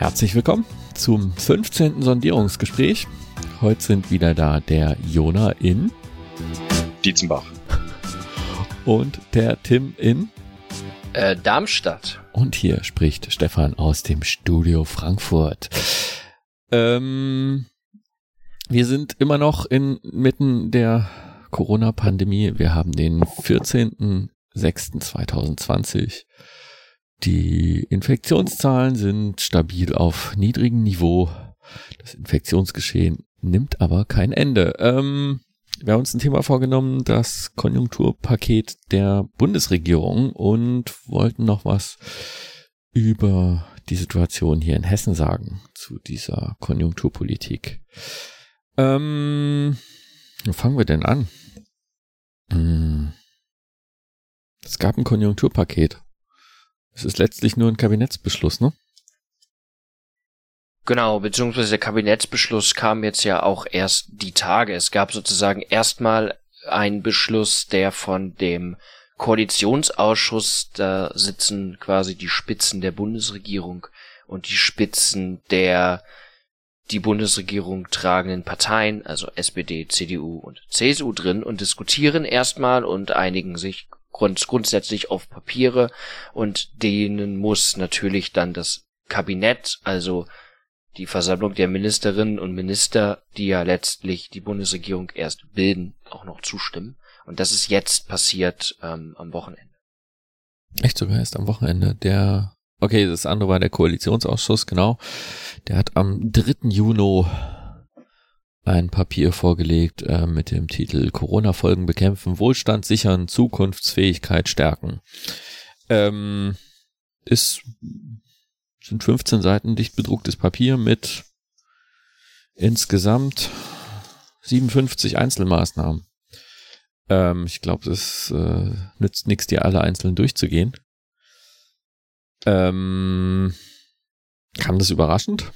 Herzlich willkommen zum 15. Sondierungsgespräch. Heute sind wieder da der Jona in Dietzenbach und der Tim in äh, Darmstadt. Und hier spricht Stefan aus dem Studio Frankfurt. Ähm, wir sind immer noch inmitten der Corona-Pandemie. Wir haben den 14.06.2020. Die Infektionszahlen sind stabil auf niedrigem Niveau. Das Infektionsgeschehen nimmt aber kein Ende. Ähm, wir haben uns ein Thema vorgenommen, das Konjunkturpaket der Bundesregierung und wollten noch was über die Situation hier in Hessen sagen zu dieser Konjunkturpolitik. Ähm, wo fangen wir denn an? Hm. Es gab ein Konjunkturpaket. Es ist letztlich nur ein Kabinettsbeschluss, ne? Genau, beziehungsweise der Kabinettsbeschluss kam jetzt ja auch erst die Tage. Es gab sozusagen erstmal einen Beschluss, der von dem Koalitionsausschuss, da sitzen quasi die Spitzen der Bundesregierung und die Spitzen der die Bundesregierung tragenden Parteien, also SPD, CDU und CSU drin und diskutieren erstmal und einigen sich grund grundsätzlich auf Papiere und denen muss natürlich dann das Kabinett, also die Versammlung der Ministerinnen und Minister, die ja letztlich die Bundesregierung erst bilden, auch noch zustimmen. Und das ist jetzt passiert ähm, am Wochenende. Echt sogar erst am Wochenende. Der, okay, das andere war der Koalitionsausschuss, genau. Der hat am 3. Juni ein Papier vorgelegt äh, mit dem Titel Corona-Folgen bekämpfen, Wohlstand sichern, Zukunftsfähigkeit stärken. Ähm, ist sind 15 Seiten dicht bedrucktes Papier mit insgesamt 57 Einzelmaßnahmen. Ähm, ich glaube, es äh, nützt nichts, die alle einzeln durchzugehen. Ähm, kam das überraschend,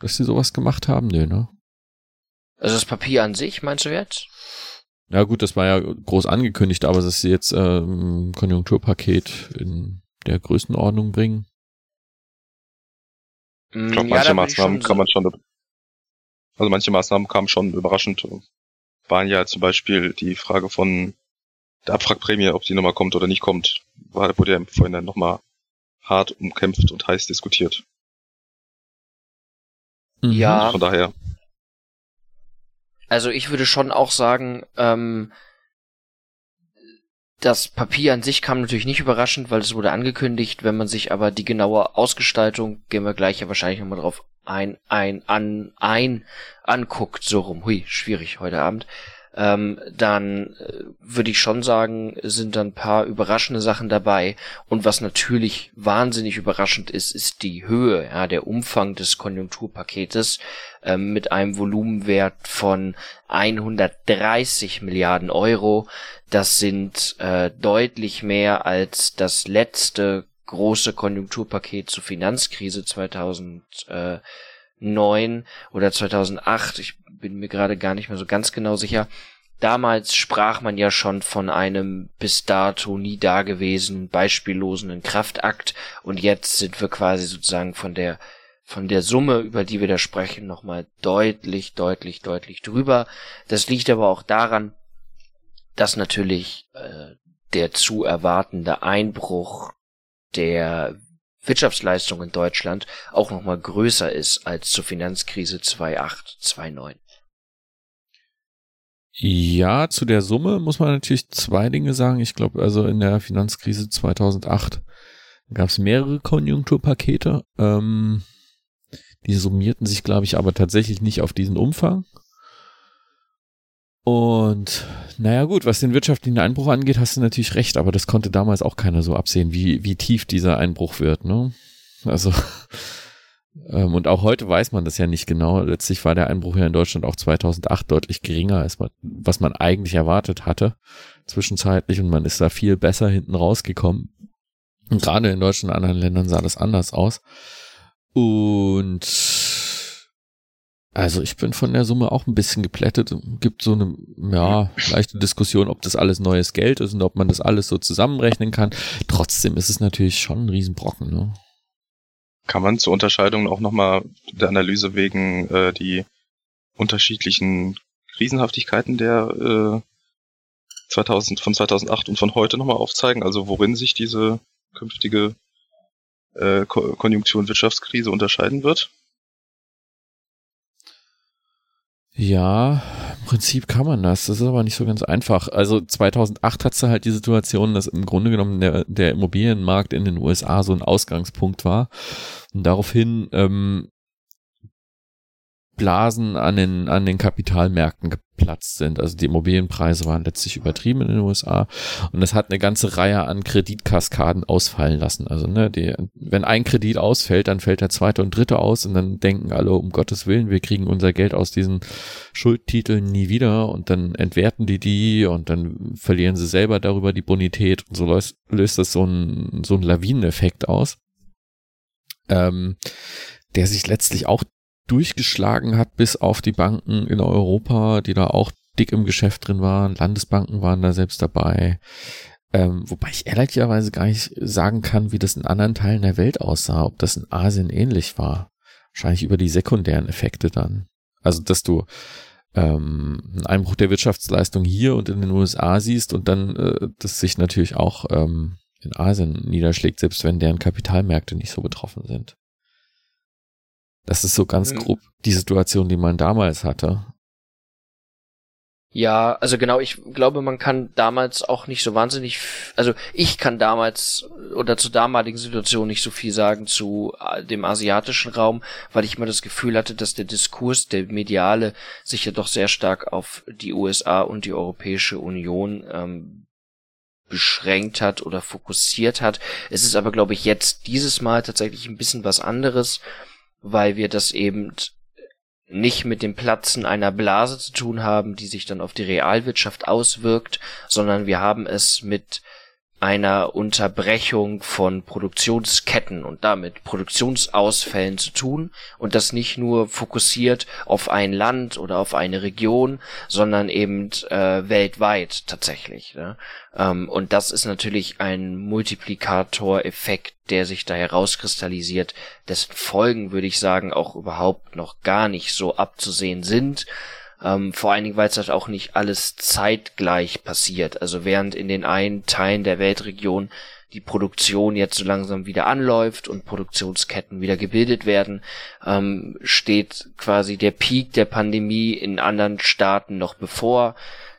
dass sie sowas gemacht haben? Nö, ne? Also das Papier an sich, meinst du jetzt? Ja gut, das war ja groß angekündigt, aber dass sie jetzt ähm, Konjunkturpaket in der Größenordnung bringen, ich glaube, manche ja, Maßnahmen kann man schon, also manche Maßnahmen kamen schon überraschend. Waren ja zum Beispiel die Frage von der Abwrackprämie, ob die nochmal kommt oder nicht kommt, war, wurde ja vorhin dann nochmal hart umkämpft und heiß diskutiert. Mhm. Ja. Von daher. Also ich würde schon auch sagen, ähm, das Papier an sich kam natürlich nicht überraschend, weil es wurde angekündigt. Wenn man sich aber die genaue Ausgestaltung, gehen wir gleich ja wahrscheinlich nochmal drauf ein, ein, an, ein, anguckt, so rum. Hui, schwierig heute Abend ähm, dann äh, würde ich schon sagen, sind dann ein paar überraschende Sachen dabei. Und was natürlich wahnsinnig überraschend ist, ist die Höhe, ja, der Umfang des Konjunkturpaketes ähm, mit einem Volumenwert von 130 Milliarden Euro. Das sind äh, deutlich mehr als das letzte große Konjunkturpaket zur Finanzkrise 2009 oder 2008. Ich bin mir gerade gar nicht mehr so ganz genau sicher. Damals sprach man ja schon von einem bis dato nie dagewesenen, beispiellosen Kraftakt und jetzt sind wir quasi sozusagen von der von der Summe, über die wir da sprechen, nochmal deutlich, deutlich, deutlich drüber. Das liegt aber auch daran, dass natürlich äh, der zu erwartende Einbruch der Wirtschaftsleistung in Deutschland auch nochmal größer ist als zur Finanzkrise 2008, 2009. Ja, zu der Summe muss man natürlich zwei Dinge sagen. Ich glaube, also in der Finanzkrise 2008 gab es mehrere Konjunkturpakete. Ähm, die summierten sich, glaube ich, aber tatsächlich nicht auf diesen Umfang. Und naja gut, was den wirtschaftlichen Einbruch angeht, hast du natürlich recht, aber das konnte damals auch keiner so absehen, wie, wie tief dieser Einbruch wird. Ne? Also und auch heute weiß man das ja nicht genau. Letztlich war der Einbruch ja in Deutschland auch 2008 deutlich geringer, als man, was man eigentlich erwartet hatte, zwischenzeitlich. Und man ist da viel besser hinten rausgekommen. Und gerade in Deutschland und anderen Ländern sah das anders aus. Und also ich bin von der Summe auch ein bisschen geplättet. Gibt so eine, ja, leichte Diskussion, ob das alles neues Geld ist und ob man das alles so zusammenrechnen kann. Trotzdem ist es natürlich schon ein Riesenbrocken, ne? Kann man zur Unterscheidung auch nochmal der Analyse wegen äh, die unterschiedlichen Krisenhaftigkeiten der äh, 2000, von 2008 und von heute nochmal aufzeigen? Also worin sich diese künftige äh, Konjunktur- und Wirtschaftskrise unterscheiden wird? Ja, Prinzip kann man das. Das ist aber nicht so ganz einfach. Also 2008 hat es halt die Situation, dass im Grunde genommen der, der Immobilienmarkt in den USA so ein Ausgangspunkt war. Und daraufhin ähm, Blasen an den, an den Kapitalmärkten geplatzt sind. Also die Immobilienpreise waren letztlich übertrieben in den USA und das hat eine ganze Reihe an Kreditkaskaden ausfallen lassen. Also ne, die, wenn ein Kredit ausfällt, dann fällt der zweite und dritte aus und dann denken alle, um Gottes Willen, wir kriegen unser Geld aus diesen Schuldtiteln nie wieder und dann entwerten die die und dann verlieren sie selber darüber die Bonität und so löst, löst das so ein, so ein Lawineneffekt aus. Ähm, der sich letztlich auch durchgeschlagen hat bis auf die Banken in Europa, die da auch dick im Geschäft drin waren. Landesbanken waren da selbst dabei. Ähm, wobei ich ehrlicherweise gar nicht sagen kann, wie das in anderen Teilen der Welt aussah, ob das in Asien ähnlich war. Wahrscheinlich über die sekundären Effekte dann. Also, dass du ähm, einen Einbruch der Wirtschaftsleistung hier und in den USA siehst und dann äh, das sich natürlich auch ähm, in Asien niederschlägt, selbst wenn deren Kapitalmärkte nicht so betroffen sind. Das ist so ganz grob die Situation, die man damals hatte. Ja, also genau, ich glaube, man kann damals auch nicht so wahnsinnig, also ich kann damals oder zur damaligen Situation nicht so viel sagen zu äh, dem asiatischen Raum, weil ich immer das Gefühl hatte, dass der Diskurs, der mediale, sich ja doch sehr stark auf die USA und die Europäische Union ähm, beschränkt hat oder fokussiert hat. Es ist aber, glaube ich, jetzt dieses Mal tatsächlich ein bisschen was anderes weil wir das eben nicht mit dem Platzen einer Blase zu tun haben, die sich dann auf die Realwirtschaft auswirkt, sondern wir haben es mit einer Unterbrechung von Produktionsketten und damit Produktionsausfällen zu tun und das nicht nur fokussiert auf ein Land oder auf eine Region, sondern eben äh, weltweit tatsächlich. Ne? Ähm, und das ist natürlich ein Multiplikatoreffekt, der sich da herauskristallisiert, dessen Folgen, würde ich sagen, auch überhaupt noch gar nicht so abzusehen sind. Ähm, vor allen Dingen, weil es halt auch nicht alles zeitgleich passiert. Also während in den einen Teilen der Weltregion die Produktion jetzt so langsam wieder anläuft und Produktionsketten wieder gebildet werden, ähm, steht quasi der Peak der Pandemie in anderen Staaten noch bevor.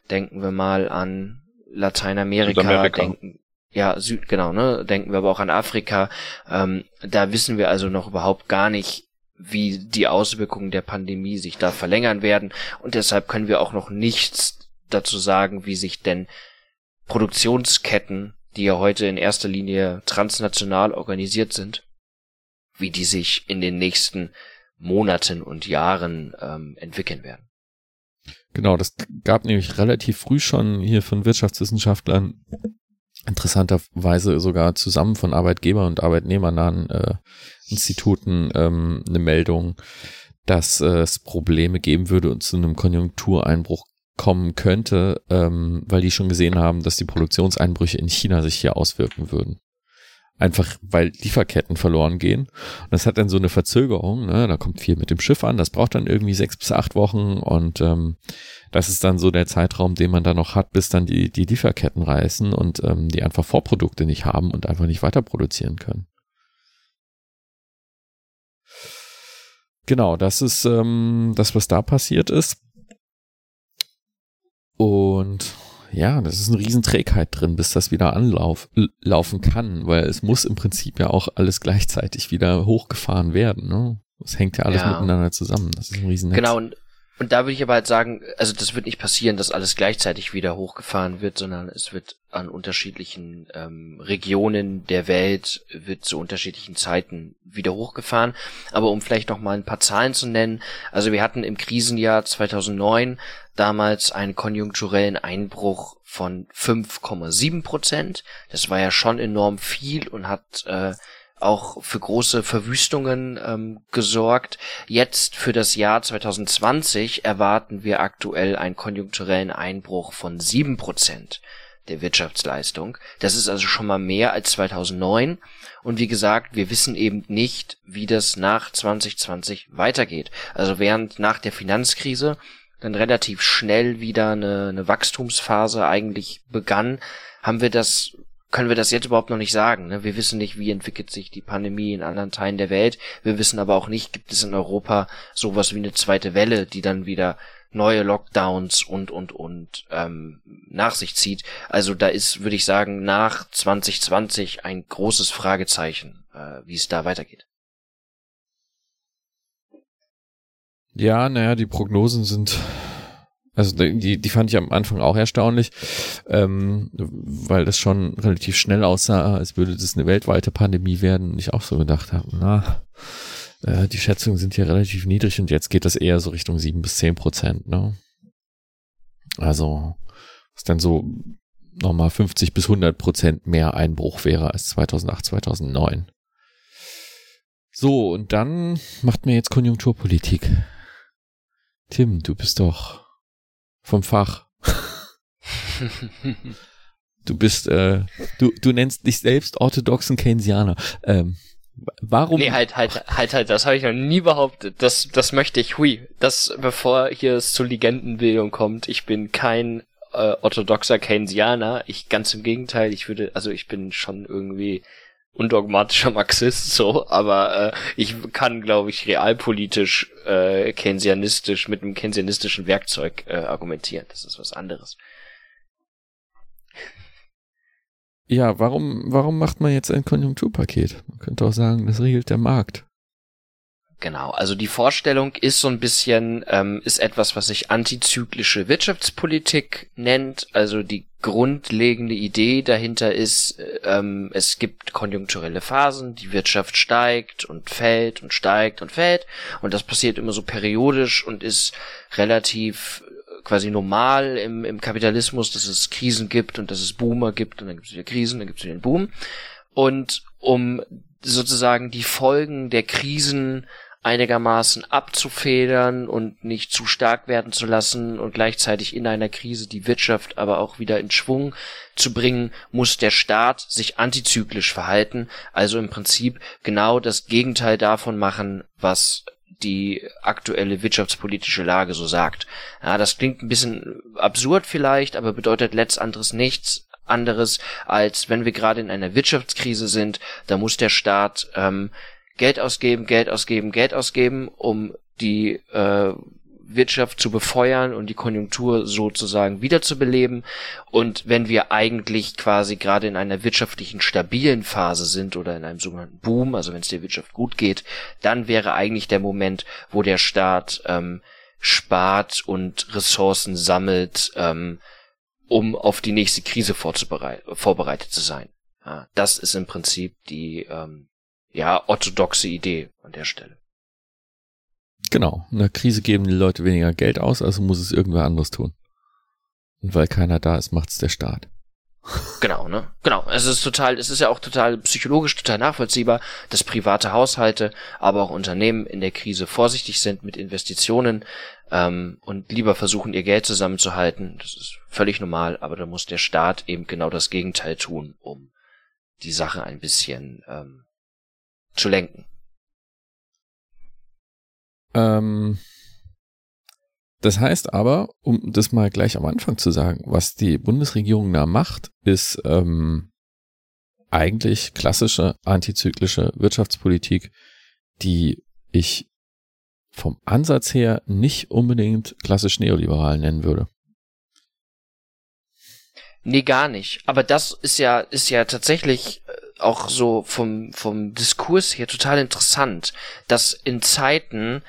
Denken wir mal an Lateinamerika, denken, ja, Süd, genau, ne, denken wir aber auch an Afrika. Ähm, da wissen wir also noch überhaupt gar nicht, wie die Auswirkungen der Pandemie sich da verlängern werden und deshalb können wir auch noch nichts dazu sagen, wie sich denn Produktionsketten, die ja heute in erster Linie transnational organisiert sind, wie die sich in den nächsten Monaten und Jahren ähm, entwickeln werden. Genau, das gab nämlich relativ früh schon hier von Wirtschaftswissenschaftlern interessanterweise sogar zusammen von Arbeitgeber und arbeitnehmernahen äh, Instituten ähm, eine Meldung, dass äh, es Probleme geben würde und zu einem Konjunktureinbruch kommen könnte, ähm, weil die schon gesehen haben, dass die Produktionseinbrüche in China sich hier auswirken würden. Einfach weil Lieferketten verloren gehen. Und das hat dann so eine Verzögerung. Ne? Da kommt viel mit dem Schiff an. Das braucht dann irgendwie sechs bis acht Wochen. Und ähm, das ist dann so der Zeitraum, den man da noch hat, bis dann die, die Lieferketten reißen und ähm, die einfach Vorprodukte nicht haben und einfach nicht weiter produzieren können. Genau, das ist ähm, das, was da passiert ist. Und ja, das ist eine Riesenträgheit drin, bis das wieder anlaufen kann, weil es muss im Prinzip ja auch alles gleichzeitig wieder hochgefahren werden. Ne? Das hängt ja alles ja. miteinander zusammen. Das ist ein Riesennetz. Genau, und und da würde ich aber halt sagen, also das wird nicht passieren, dass alles gleichzeitig wieder hochgefahren wird, sondern es wird an unterschiedlichen ähm, Regionen der Welt wird zu unterschiedlichen Zeiten wieder hochgefahren. Aber um vielleicht noch mal ein paar Zahlen zu nennen, also wir hatten im Krisenjahr 2009 damals einen konjunkturellen Einbruch von 5,7 Prozent. Das war ja schon enorm viel und hat äh, auch für große Verwüstungen ähm, gesorgt. Jetzt für das Jahr 2020 erwarten wir aktuell einen konjunkturellen Einbruch von sieben Prozent. der Wirtschaftsleistung. Das ist also schon mal mehr als 2009. Und wie gesagt, wir wissen eben nicht, wie das nach 2020 weitergeht. Also während nach der Finanzkrise dann relativ schnell wieder eine, eine Wachstumsphase eigentlich begann, haben wir das können wir das jetzt überhaupt noch nicht sagen. Ne? Wir wissen nicht, wie entwickelt sich die Pandemie in anderen Teilen der Welt. Wir wissen aber auch nicht, gibt es in Europa sowas wie eine zweite Welle, die dann wieder neue Lockdowns und und und ähm, nach sich zieht. Also da ist, würde ich sagen, nach 2020 ein großes Fragezeichen, äh, wie es da weitergeht. Ja, naja, die Prognosen sind also die, die fand ich am Anfang auch erstaunlich, ähm, weil das schon relativ schnell aussah, als würde das eine weltweite Pandemie werden. Und ich auch so gedacht habe, na, äh, die Schätzungen sind hier relativ niedrig und jetzt geht das eher so Richtung sieben bis zehn Prozent. Ne? Also was dann so nochmal 50 bis 100 Prozent mehr Einbruch wäre als 2008, 2009. So, und dann macht mir jetzt Konjunkturpolitik. Tim, du bist doch vom Fach. du bist, äh, du, du nennst dich selbst orthodoxen Keynesianer. Ähm, warum? Nee, halt, halt, halt, halt, das habe ich noch nie behauptet. Das, das möchte ich, hui, das, bevor hier es zur Legendenbildung kommt, ich bin kein äh, orthodoxer Keynesianer. Ich ganz im Gegenteil, ich würde, also ich bin schon irgendwie undogmatischer Marxist, so, aber äh, ich kann, glaube ich, realpolitisch, äh, keynesianistisch, mit einem keynesianistischen Werkzeug äh, argumentieren. Das ist was anderes. Ja, warum, warum macht man jetzt ein Konjunkturpaket? Man könnte auch sagen, das regelt der Markt. Genau, also die Vorstellung ist so ein bisschen, ähm, ist etwas, was sich antizyklische Wirtschaftspolitik nennt. Also die grundlegende Idee dahinter ist, ähm, es gibt konjunkturelle Phasen, die Wirtschaft steigt und fällt und steigt und fällt. Und das passiert immer so periodisch und ist relativ äh, quasi normal im, im Kapitalismus, dass es Krisen gibt und dass es Boomer gibt und dann gibt es wieder Krisen, dann gibt es wieder einen Boom. Und um sozusagen die Folgen der Krisen einigermaßen abzufedern und nicht zu stark werden zu lassen und gleichzeitig in einer Krise die Wirtschaft aber auch wieder in Schwung zu bringen, muss der Staat sich antizyklisch verhalten, also im Prinzip genau das Gegenteil davon machen, was die aktuelle wirtschaftspolitische Lage so sagt. Ja, das klingt ein bisschen absurd vielleicht, aber bedeutet letztendlich nichts anderes, als wenn wir gerade in einer Wirtschaftskrise sind, da muss der Staat ähm, Geld ausgeben, Geld ausgeben, Geld ausgeben, um die äh, Wirtschaft zu befeuern und die Konjunktur sozusagen wiederzubeleben. Und wenn wir eigentlich quasi gerade in einer wirtschaftlichen stabilen Phase sind oder in einem sogenannten Boom, also wenn es der Wirtschaft gut geht, dann wäre eigentlich der Moment, wo der Staat ähm, spart und Ressourcen sammelt, ähm, um auf die nächste Krise vorbereitet zu sein. Ja, das ist im Prinzip die ähm, ja, orthodoxe Idee an der Stelle. Genau. In der Krise geben die Leute weniger Geld aus, also muss es irgendwer anderes tun. Und weil keiner da ist, macht's der Staat. Genau, ne? Genau. Es ist total, es ist ja auch total psychologisch total nachvollziehbar, dass private Haushalte, aber auch Unternehmen in der Krise vorsichtig sind mit Investitionen ähm, und lieber versuchen, ihr Geld zusammenzuhalten. Das ist völlig normal, aber da muss der Staat eben genau das Gegenteil tun, um die Sache ein bisschen ähm, zu lenken. Ähm, das heißt aber, um das mal gleich am Anfang zu sagen, was die Bundesregierung da macht, ist ähm, eigentlich klassische antizyklische Wirtschaftspolitik, die ich vom Ansatz her nicht unbedingt klassisch neoliberal nennen würde. Nee, gar nicht. Aber das ist ja, ist ja tatsächlich auch so vom, vom Diskurs her total interessant, dass in Zeiten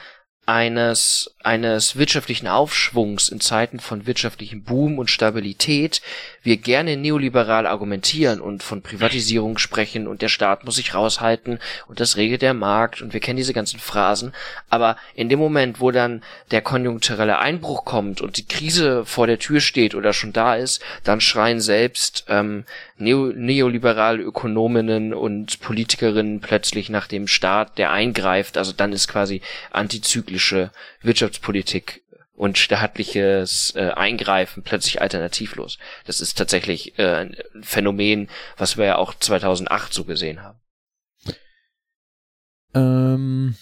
eines, eines wirtschaftlichen Aufschwungs in Zeiten von wirtschaftlichem Boom und Stabilität wir gerne neoliberal argumentieren und von Privatisierung sprechen und der Staat muss sich raushalten und das regelt der Markt und wir kennen diese ganzen Phrasen. Aber in dem Moment, wo dann der konjunkturelle Einbruch kommt und die Krise vor der Tür steht oder schon da ist, dann schreien selbst ähm, neo neoliberale Ökonominnen und Politikerinnen plötzlich nach dem Staat, der eingreift. Also dann ist quasi antizyklische Wirtschaftspolitik und staatliches äh, Eingreifen plötzlich alternativlos. Das ist tatsächlich äh, ein Phänomen, was wir ja auch 2008 so gesehen haben. Ähm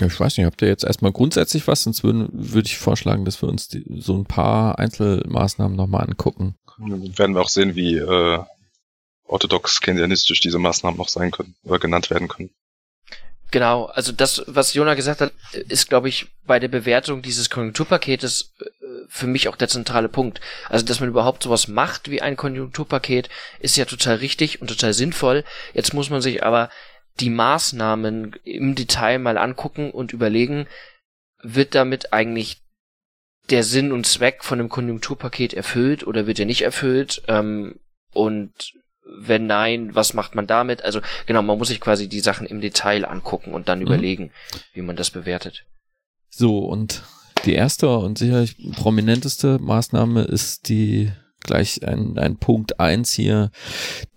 ja, ich weiß nicht, habt ihr jetzt erstmal grundsätzlich was? Sonst würde würd ich vorschlagen, dass wir uns die, so ein paar Einzelmaßnahmen nochmal angucken. Dann werden wir auch sehen, wie äh, orthodox keynesianistisch diese Maßnahmen noch sein können oder genannt werden können. Genau, also das, was Jona gesagt hat, ist, glaube ich, bei der Bewertung dieses Konjunkturpaketes äh, für mich auch der zentrale Punkt. Also, dass man überhaupt sowas macht wie ein Konjunkturpaket, ist ja total richtig und total sinnvoll. Jetzt muss man sich aber die Maßnahmen im Detail mal angucken und überlegen, wird damit eigentlich der Sinn und Zweck von einem Konjunkturpaket erfüllt oder wird er nicht erfüllt? Ähm, und wenn nein, was macht man damit? Also genau, man muss sich quasi die Sachen im Detail angucken und dann mhm. überlegen, wie man das bewertet. So, und die erste und sicherlich prominenteste Maßnahme ist die gleich ein, ein Punkt eins hier.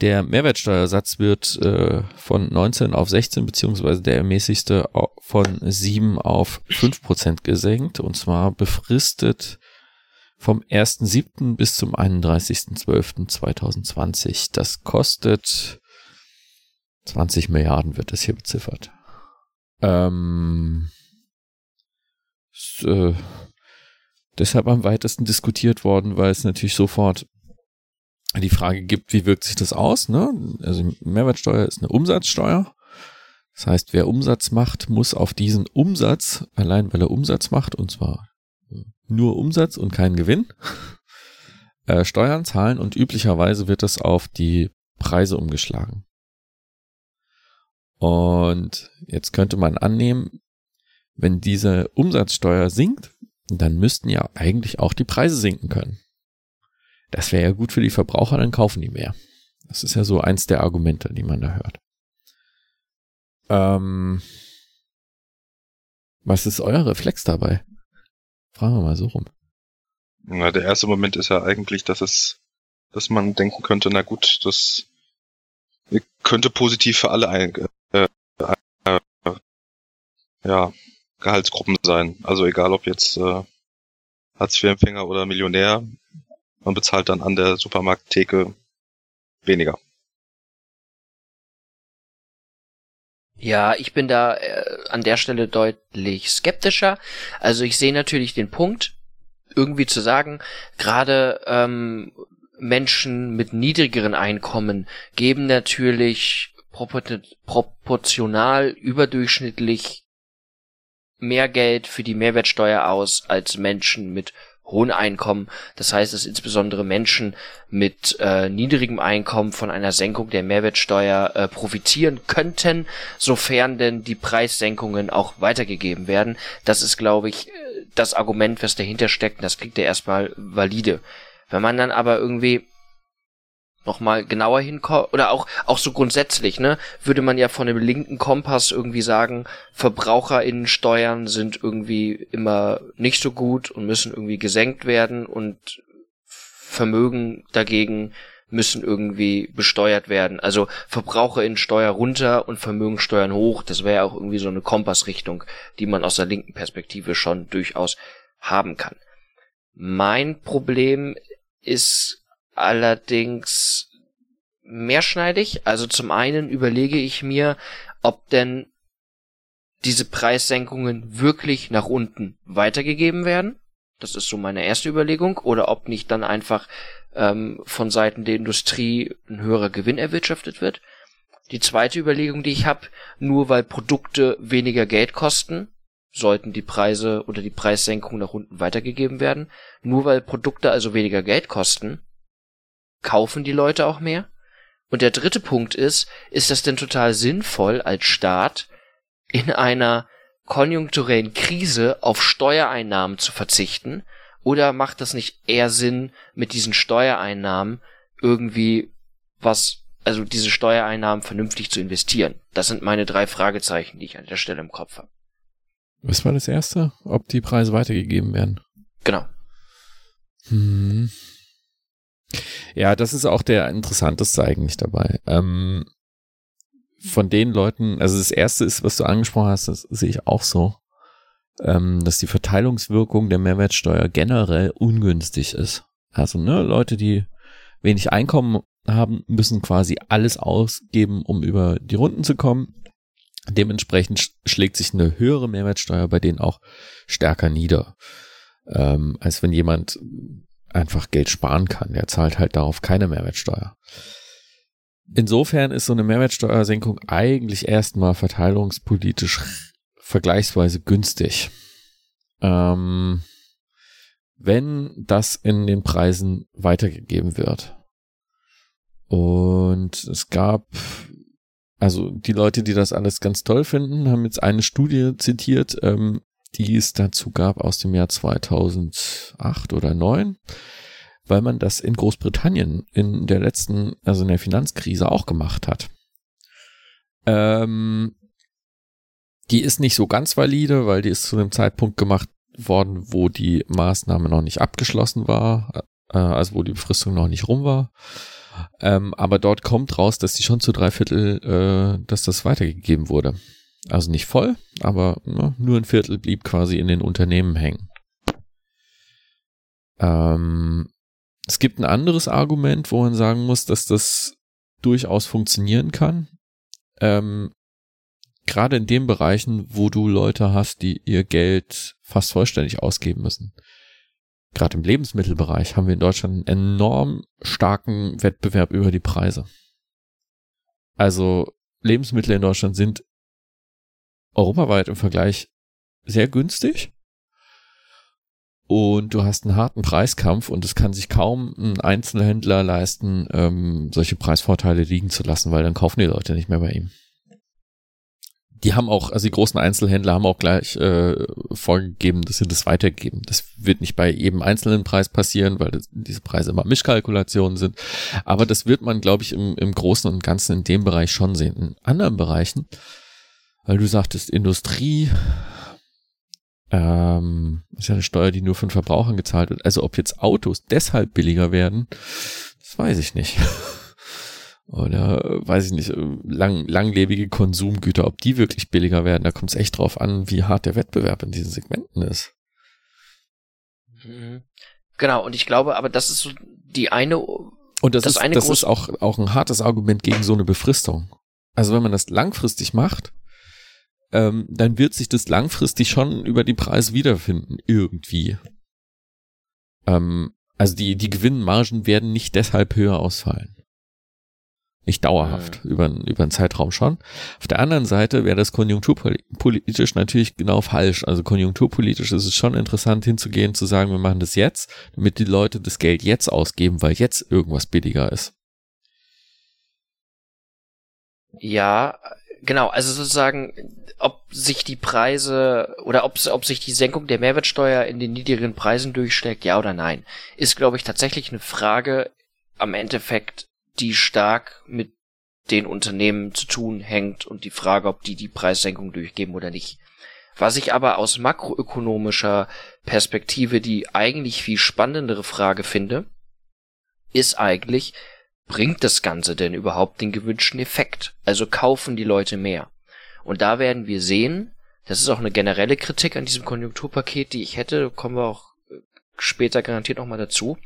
Der Mehrwertsteuersatz wird äh, von 19 auf 16 beziehungsweise der ermäßigste von 7 auf 5 Prozent gesenkt und zwar befristet vom 1.7. bis zum 31.12.2020. Das kostet 20 Milliarden wird das hier beziffert. Ähm, ist, äh, deshalb am weitesten diskutiert worden, weil es natürlich sofort die Frage gibt, wie wirkt sich das aus? Ne? Also Mehrwertsteuer ist eine Umsatzsteuer. Das heißt, wer Umsatz macht, muss auf diesen Umsatz, allein weil er Umsatz macht, und zwar nur Umsatz und kein Gewinn, äh, Steuern zahlen und üblicherweise wird das auf die Preise umgeschlagen. Und jetzt könnte man annehmen, wenn diese Umsatzsteuer sinkt, dann müssten ja eigentlich auch die Preise sinken können. Das wäre ja gut für die Verbraucher, dann kaufen die mehr. Das ist ja so eins der Argumente, die man da hört. Ähm, was ist euer Reflex dabei? Fragen wir mal so rum. Na, der erste Moment ist ja eigentlich, dass es, dass man denken könnte, na gut, das könnte positiv für alle ein, äh, äh, ja, Gehaltsgruppen sein. Also egal ob jetzt äh, Hartz-IV-Empfänger oder Millionär, man bezahlt dann an der Supermarkttheke weniger. Ja, ich bin da äh, an der Stelle deutlich skeptischer. Also ich sehe natürlich den Punkt, irgendwie zu sagen, gerade ähm, Menschen mit niedrigeren Einkommen geben natürlich proportional überdurchschnittlich mehr Geld für die Mehrwertsteuer aus als Menschen mit hohen Einkommen. Das heißt, dass insbesondere Menschen mit äh, niedrigem Einkommen von einer Senkung der Mehrwertsteuer äh, profitieren könnten, sofern denn die Preissenkungen auch weitergegeben werden. Das ist, glaube ich, das Argument, was dahinter steckt. Und das klingt ja erstmal valide. Wenn man dann aber irgendwie nochmal genauer hinkommt, oder auch, auch so grundsätzlich, ne, würde man ja von dem linken Kompass irgendwie sagen, VerbraucherInnensteuern sind irgendwie immer nicht so gut und müssen irgendwie gesenkt werden und Vermögen dagegen müssen irgendwie besteuert werden. Also VerbraucherInnensteuer runter und Vermögensteuern hoch, das wäre auch irgendwie so eine Kompassrichtung, die man aus der linken Perspektive schon durchaus haben kann. Mein Problem ist allerdings mehrschneidig. Also zum einen überlege ich mir, ob denn diese Preissenkungen wirklich nach unten weitergegeben werden. Das ist so meine erste Überlegung. Oder ob nicht dann einfach ähm, von Seiten der Industrie ein höherer Gewinn erwirtschaftet wird. Die zweite Überlegung, die ich habe, nur weil Produkte weniger Geld kosten, sollten die Preise oder die Preissenkungen nach unten weitergegeben werden. Nur weil Produkte also weniger Geld kosten, kaufen die Leute auch mehr? Und der dritte Punkt ist, ist das denn total sinnvoll als Staat in einer konjunkturellen Krise auf Steuereinnahmen zu verzichten? Oder macht das nicht eher Sinn, mit diesen Steuereinnahmen irgendwie was, also diese Steuereinnahmen vernünftig zu investieren? Das sind meine drei Fragezeichen, die ich an der Stelle im Kopf habe. Was war das erste? Ob die Preise weitergegeben werden? Genau. Hm. Ja, das ist auch der interessanteste eigentlich dabei. Ähm, von den Leuten, also das erste ist, was du angesprochen hast, das sehe ich auch so. ähm, dass die Verteilungswirkung der Mehrwertsteuer generell ungünstig ist. Also ne, Leute, die wenig Einkommen haben, müssen quasi alles ausgeben, um über die Runden zu kommen. Dementsprechend schlägt sich eine höhere Mehrwertsteuer bei denen auch stärker nieder, ähm, als wenn jemand einfach Geld sparen kann. Der zahlt halt darauf keine Mehrwertsteuer. Insofern ist so eine Mehrwertsteuersenkung eigentlich erstmal verteilungspolitisch vergleichsweise günstig. Ähm, wenn das in den Preisen weitergegeben wird. Und es gab, also die Leute, die das alles ganz toll finden, haben jetzt eine Studie zitiert, ähm, die es dazu gab aus dem Jahr 2008 oder 2009, weil man das in Großbritannien in der letzten, also in der Finanzkrise auch gemacht hat. Ähm, die ist nicht so ganz valide, weil die ist zu einem Zeitpunkt gemacht worden, wo die Maßnahme noch nicht abgeschlossen war, äh, also wo die Befristung noch nicht rum war. Ähm, aber dort kommt raus, dass die schon zu drei Viertel, äh, dass das weitergegeben wurde. Also nicht voll, aber ne, nur ein Viertel blieb quasi in den Unternehmen hängen. Ähm, es gibt ein anderes Argument, wo man sagen muss, dass das durchaus funktionieren kann. Ähm, Gerade in den Bereichen, wo du Leute hast, die ihr Geld fast vollständig ausgeben müssen. Gerade im Lebensmittelbereich haben wir in Deutschland einen enorm starken Wettbewerb über die Preise. Also Lebensmittel in Deutschland sind europaweit im Vergleich sehr günstig. Und du hast einen harten Preiskampf und es kann sich kaum ein Einzelhändler leisten, ähm, solche Preisvorteile liegen zu lassen, weil dann kaufen die Leute nicht mehr bei ihm. Die haben auch, also die großen Einzelhändler haben auch gleich äh, vorgegeben, dass sie das weitergeben. Das wird nicht bei jedem einzelnen Preis passieren, weil das, diese Preise immer Mischkalkulationen sind. Aber das wird man, glaube ich, im, im Großen und Ganzen in dem Bereich schon sehen. In anderen Bereichen weil du sagtest, Industrie ähm, ist ja eine Steuer, die nur von Verbrauchern gezahlt wird. Also ob jetzt Autos deshalb billiger werden, das weiß ich nicht. Oder weiß ich nicht, lang, langlebige Konsumgüter, ob die wirklich billiger werden, da kommt es echt drauf an, wie hart der Wettbewerb in diesen Segmenten ist. Mhm. Genau, und ich glaube, aber das ist so die eine. Und das, das ist, das ist auch, auch ein hartes Argument gegen so eine Befristung. Also wenn man das langfristig macht, ähm, dann wird sich das langfristig schon über die Preise wiederfinden, irgendwie. Ähm, also die, die Gewinnmargen werden nicht deshalb höher ausfallen. Nicht dauerhaft, ja. über, über einen Zeitraum schon. Auf der anderen Seite wäre das konjunkturpolitisch natürlich genau falsch. Also konjunkturpolitisch ist es schon interessant hinzugehen, zu sagen, wir machen das jetzt, damit die Leute das Geld jetzt ausgeben, weil jetzt irgendwas billiger ist. Ja, genau, also sozusagen, ob sich die Preise oder ob, ob sich die Senkung der Mehrwertsteuer in den niedrigen Preisen durchschlägt, ja oder nein, ist, glaube ich, tatsächlich eine Frage am Endeffekt, die stark mit den Unternehmen zu tun hängt und die Frage, ob die die Preissenkung durchgeben oder nicht. Was ich aber aus makroökonomischer Perspektive die eigentlich viel spannendere Frage finde, ist eigentlich, bringt das Ganze denn überhaupt den gewünschten Effekt? Also kaufen die Leute mehr? Und da werden wir sehen, das ist auch eine generelle Kritik an diesem Konjunkturpaket, die ich hätte, kommen wir auch äh, später garantiert nochmal dazu.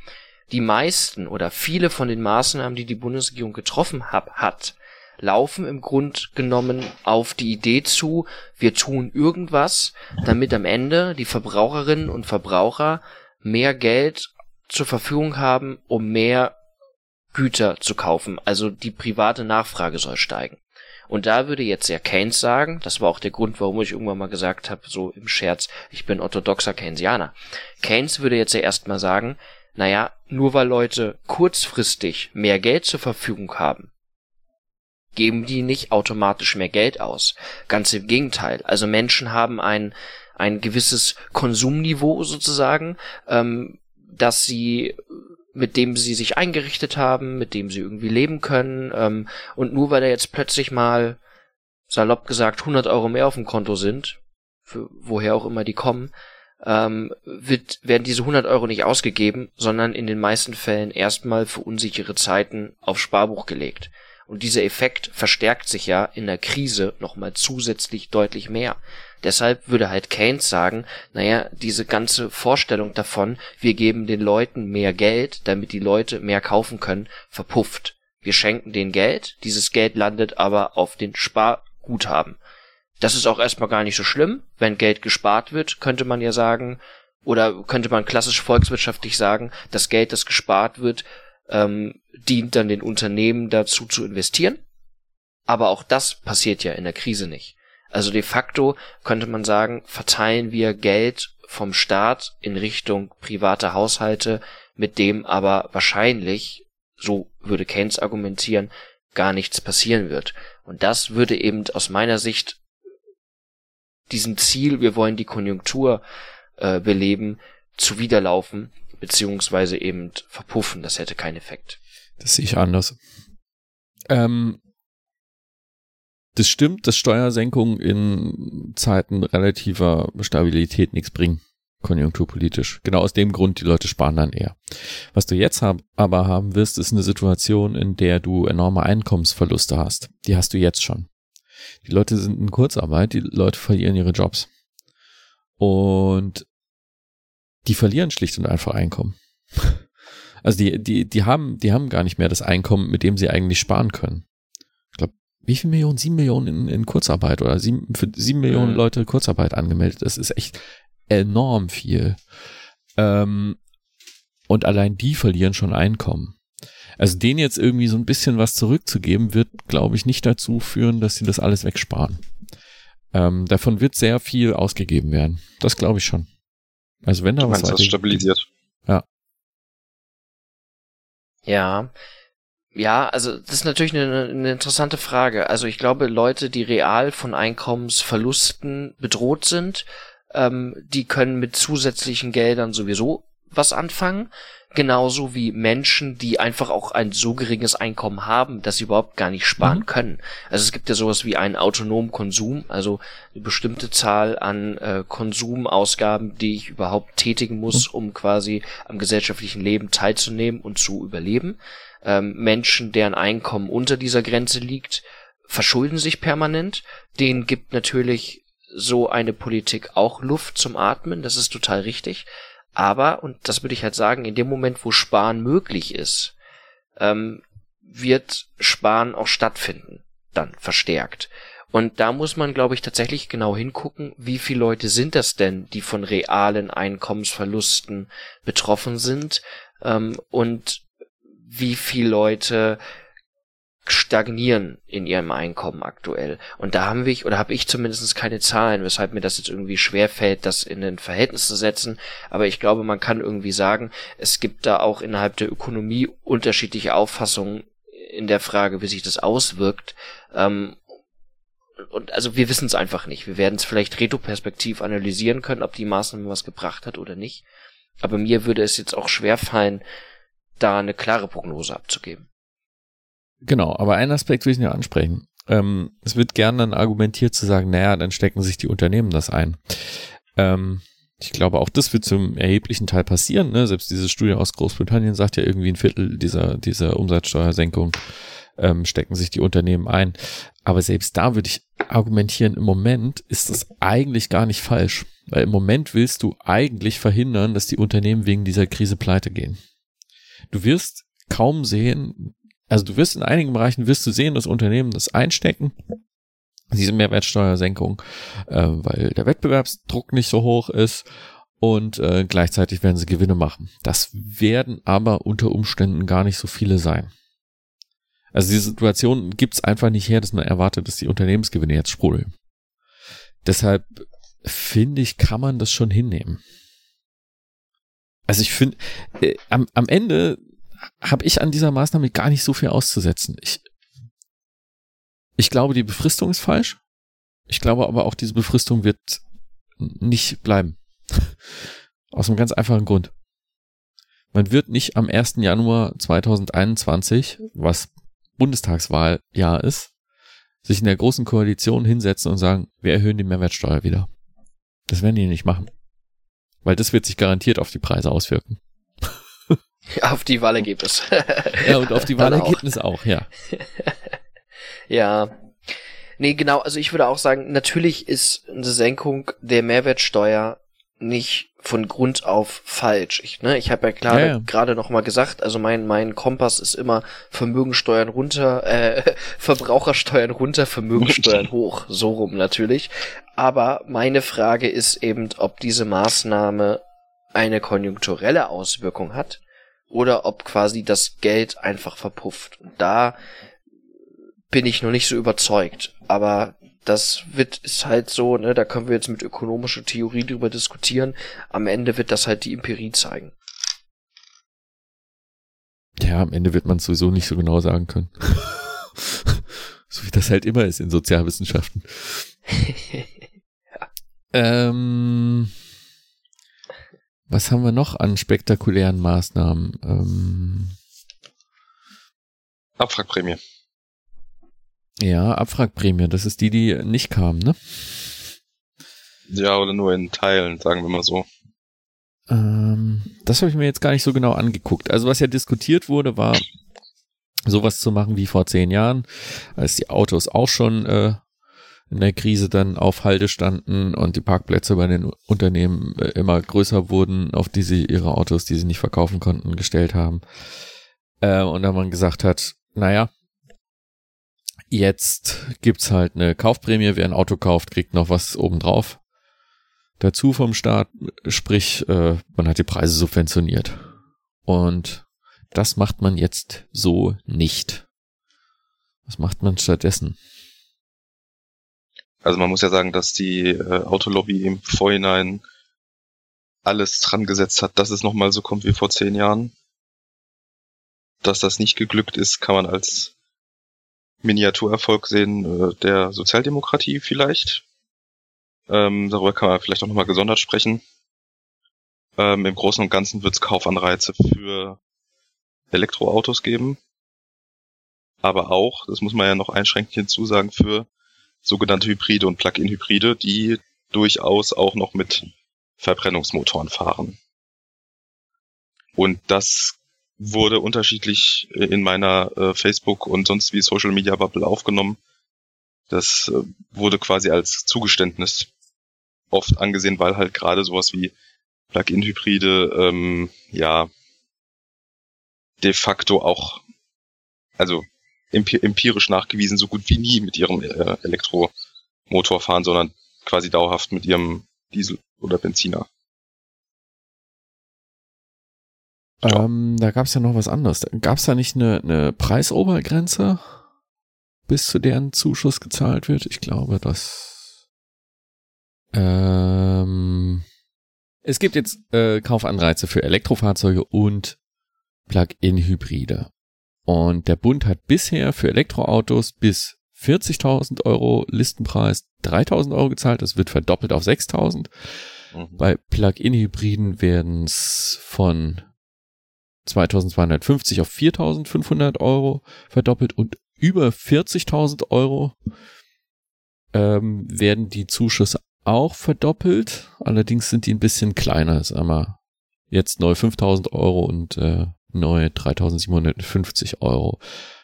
Die meisten oder viele von den Maßnahmen, die die Bundesregierung getroffen hab, hat, laufen im Grund genommen auf die Idee zu, wir tun irgendwas, damit am Ende die Verbraucherinnen und Verbraucher mehr Geld zur Verfügung haben, um mehr Güter zu kaufen, also die private Nachfrage soll steigen. Und da würde jetzt ja Keynes sagen, das war auch der Grund, warum ich irgendwann mal gesagt habe, so im Scherz, ich bin orthodoxer Keynesianer. Keynes würde jetzt ja erstmal sagen, naja, nur weil Leute kurzfristig mehr Geld zur Verfügung haben, geben die nicht automatisch mehr Geld aus. Ganz im Gegenteil. Also Menschen haben ein, ein gewisses Konsumniveau sozusagen, ähm, dass sie mit dem sie sich eingerichtet haben, mit dem sie irgendwie leben können. Ähm, und nur weil da jetzt plötzlich mal, salopp gesagt, 100 Euro mehr auf dem Konto sind, für woher auch immer die kommen, ähm, wird, werden diese 100 Euro nicht ausgegeben, sondern in den meisten Fällen erstmal für unsichere Zeiten auf Sparbuch gelegt. Und dieser Effekt verstärkt sich ja in der Krise nochmal zusätzlich deutlich mehr. Deshalb würde halt Keynes sagen, naja, diese ganze Vorstellung davon, wir geben den Leuten mehr Geld, damit die Leute mehr kaufen können, verpufft. Wir schenken denen Geld, dieses Geld landet aber auf den Sparguthaben. Das ist auch erstmal gar nicht so schlimm. Wenn Geld gespart wird, könnte man ja sagen, oder könnte man klassisch volkswirtschaftlich sagen, das Geld, das gespart wird, ähm, dient dann den Unternehmen dazu zu investieren. Aber auch das passiert ja in der Krise nicht. Also de facto könnte man sagen, verteilen wir Geld vom Staat in Richtung privater Haushalte, mit dem aber wahrscheinlich, so würde Keynes argumentieren, gar nichts passieren wird. Und das würde eben aus meiner Sicht diesem Ziel, wir wollen die Konjunktur äh, beleben, zuwiderlaufen, beziehungsweise eben verpuffen. Das hätte keinen Effekt. Das sehe ich anders. Ähm, das stimmt, dass Steuersenkungen in Zeiten relativer Stabilität nichts bringen, konjunkturpolitisch. Genau aus dem Grund, die Leute sparen dann eher. Was du jetzt hab, aber haben wirst, ist eine Situation, in der du enorme Einkommensverluste hast. Die hast du jetzt schon. Die Leute sind in Kurzarbeit, die Leute verlieren ihre Jobs. Und die verlieren schlicht und einfach Einkommen. Also die, die, die haben, die haben gar nicht mehr das Einkommen, mit dem sie eigentlich sparen können. Wie viel Millionen? Sieben Millionen in, in Kurzarbeit oder sieben, für sieben Millionen mhm. Leute Kurzarbeit angemeldet. Das ist echt enorm viel. Ähm, und allein die verlieren schon Einkommen. Also denen jetzt irgendwie so ein bisschen was zurückzugeben, wird, glaube ich, nicht dazu führen, dass sie das alles wegsparen. Ähm, davon wird sehr viel ausgegeben werden. Das glaube ich schon. Also wenn da du was meinst, das stabilisiert. Ja. Ja. Ja, also das ist natürlich eine, eine interessante Frage. Also ich glaube, Leute, die real von Einkommensverlusten bedroht sind, ähm, die können mit zusätzlichen Geldern sowieso was anfangen genauso wie Menschen, die einfach auch ein so geringes Einkommen haben, dass sie überhaupt gar nicht sparen mhm. können. Also es gibt ja sowas wie einen autonomen Konsum, also eine bestimmte Zahl an äh, Konsumausgaben, die ich überhaupt tätigen muss, mhm. um quasi am gesellschaftlichen Leben teilzunehmen und zu überleben. Ähm, Menschen, deren Einkommen unter dieser Grenze liegt, verschulden sich permanent. Denen gibt natürlich so eine Politik auch Luft zum Atmen, das ist total richtig. Aber, und das würde ich halt sagen, in dem Moment, wo Sparen möglich ist, ähm, wird Sparen auch stattfinden, dann verstärkt. Und da muss man, glaube ich, tatsächlich genau hingucken, wie viele Leute sind das denn, die von realen Einkommensverlusten betroffen sind ähm, und wie viele Leute stagnieren in ihrem Einkommen aktuell. Und da haben wir, oder habe ich zumindest keine Zahlen, weshalb mir das jetzt irgendwie schwer fällt, das in ein Verhältnis zu setzen. Aber ich glaube, man kann irgendwie sagen, es gibt da auch innerhalb der Ökonomie unterschiedliche Auffassungen in der Frage, wie sich das auswirkt. Ähm, und also wir wissen es einfach nicht. Wir werden es vielleicht retroperspektiv analysieren können, ob die Maßnahme was gebracht hat oder nicht. Aber mir würde es jetzt auch schwer fallen, da eine klare Prognose abzugeben. Genau, aber einen Aspekt will ich noch ansprechen. Ähm, es wird gern dann argumentiert zu sagen, naja, dann stecken sich die Unternehmen das ein. Ähm, ich glaube, auch das wird zum erheblichen Teil passieren. Ne? Selbst diese Studie aus Großbritannien sagt ja irgendwie ein Viertel dieser, dieser Umsatzsteuersenkung ähm, stecken sich die Unternehmen ein. Aber selbst da würde ich argumentieren, im Moment ist das eigentlich gar nicht falsch. Weil im Moment willst du eigentlich verhindern, dass die Unternehmen wegen dieser Krise pleite gehen. Du wirst kaum sehen, also du wirst in einigen Bereichen wirst du sehen, dass Unternehmen das einstecken, diese Mehrwertsteuersenkung, äh, weil der Wettbewerbsdruck nicht so hoch ist und äh, gleichzeitig werden sie Gewinne machen. Das werden aber unter Umständen gar nicht so viele sein. Also diese Situation gibt es einfach nicht her, dass man erwartet, dass die Unternehmensgewinne jetzt sprudeln. Deshalb finde ich, kann man das schon hinnehmen. Also ich finde, äh, am, am Ende habe ich an dieser Maßnahme gar nicht so viel auszusetzen. Ich, ich glaube, die Befristung ist falsch. Ich glaube aber auch, diese Befristung wird nicht bleiben. Aus einem ganz einfachen Grund. Man wird nicht am 1. Januar 2021, was Bundestagswahljahr ist, sich in der großen Koalition hinsetzen und sagen, wir erhöhen die Mehrwertsteuer wieder. Das werden die nicht machen. Weil das wird sich garantiert auf die Preise auswirken. Auf die Wahlergebnis. ja, und auf die Wahlergebnis auch. auch, ja. ja. Nee, genau, also ich würde auch sagen, natürlich ist eine Senkung der Mehrwertsteuer nicht von Grund auf falsch. Ich, ne, ich habe ja klar ja, ja. gerade noch mal gesagt, also mein mein Kompass ist immer Vermögensteuern runter, äh, Verbrauchersteuern runter, Vermögensteuern hoch, so rum natürlich. Aber meine Frage ist eben, ob diese Maßnahme eine konjunkturelle Auswirkung hat oder ob quasi das Geld einfach verpufft. Und da bin ich noch nicht so überzeugt. Aber das wird, ist halt so, ne, da können wir jetzt mit ökonomischer Theorie drüber diskutieren. Am Ende wird das halt die Empirie zeigen. Ja, am Ende wird man es sowieso nicht so genau sagen können. so wie das halt immer ist in Sozialwissenschaften. ja. Ähm, was haben wir noch an spektakulären Maßnahmen? Ähm, Abwrackprämie. Ja, Abwrackprämie, das ist die, die nicht kam, ne? Ja, oder nur in Teilen, sagen wir mal so. Ähm, das habe ich mir jetzt gar nicht so genau angeguckt. Also was ja diskutiert wurde, war sowas zu machen wie vor zehn Jahren, als die Autos auch schon äh, in der Krise dann auf Halde standen und die Parkplätze bei den Unternehmen äh, immer größer wurden, auf die sie ihre Autos, die sie nicht verkaufen konnten, gestellt haben. Äh, und dann man gesagt hat, naja, jetzt gibt's halt eine Kaufprämie, wer ein Auto kauft, kriegt noch was obendrauf. Dazu vom Staat, sprich, äh, man hat die Preise subventioniert. Und das macht man jetzt so nicht. Was macht man stattdessen? Also man muss ja sagen, dass die äh, Autolobby im Vorhinein alles dran gesetzt hat, dass es nochmal so kommt wie vor zehn Jahren. Dass das nicht geglückt ist, kann man als Miniaturerfolg sehen äh, der Sozialdemokratie vielleicht. Ähm, darüber kann man vielleicht auch nochmal gesondert sprechen. Ähm, Im Großen und Ganzen wird es Kaufanreize für Elektroautos geben. Aber auch, das muss man ja noch einschränkend hinzusagen, für sogenannte Hybride und Plug-in-Hybride, die durchaus auch noch mit Verbrennungsmotoren fahren. Und das wurde unterschiedlich in meiner äh, Facebook und sonst wie Social Media Bubble aufgenommen. Das äh, wurde quasi als Zugeständnis oft angesehen, weil halt gerade sowas wie Plug-in-Hybride ähm, ja de facto auch, also empirisch nachgewiesen so gut wie nie mit ihrem äh, Elektromotor fahren, sondern quasi dauerhaft mit ihrem Diesel oder Benziner. Ähm, da gab es ja noch was anderes. Gab es da nicht eine, eine Preisobergrenze, bis zu deren Zuschuss gezahlt wird? Ich glaube, dass ähm, es gibt jetzt äh, Kaufanreize für Elektrofahrzeuge und Plug-in-Hybride. Und der Bund hat bisher für Elektroautos bis 40.000 Euro Listenpreis 3.000 Euro gezahlt. Das wird verdoppelt auf 6.000. Mhm. Bei Plug-in-Hybriden werden es von 2.250 auf 4.500 Euro verdoppelt und über 40.000 Euro ähm, werden die Zuschüsse auch verdoppelt. Allerdings sind die ein bisschen kleiner. Ist einmal jetzt neu 5.000 Euro und äh, neu 3.750 Euro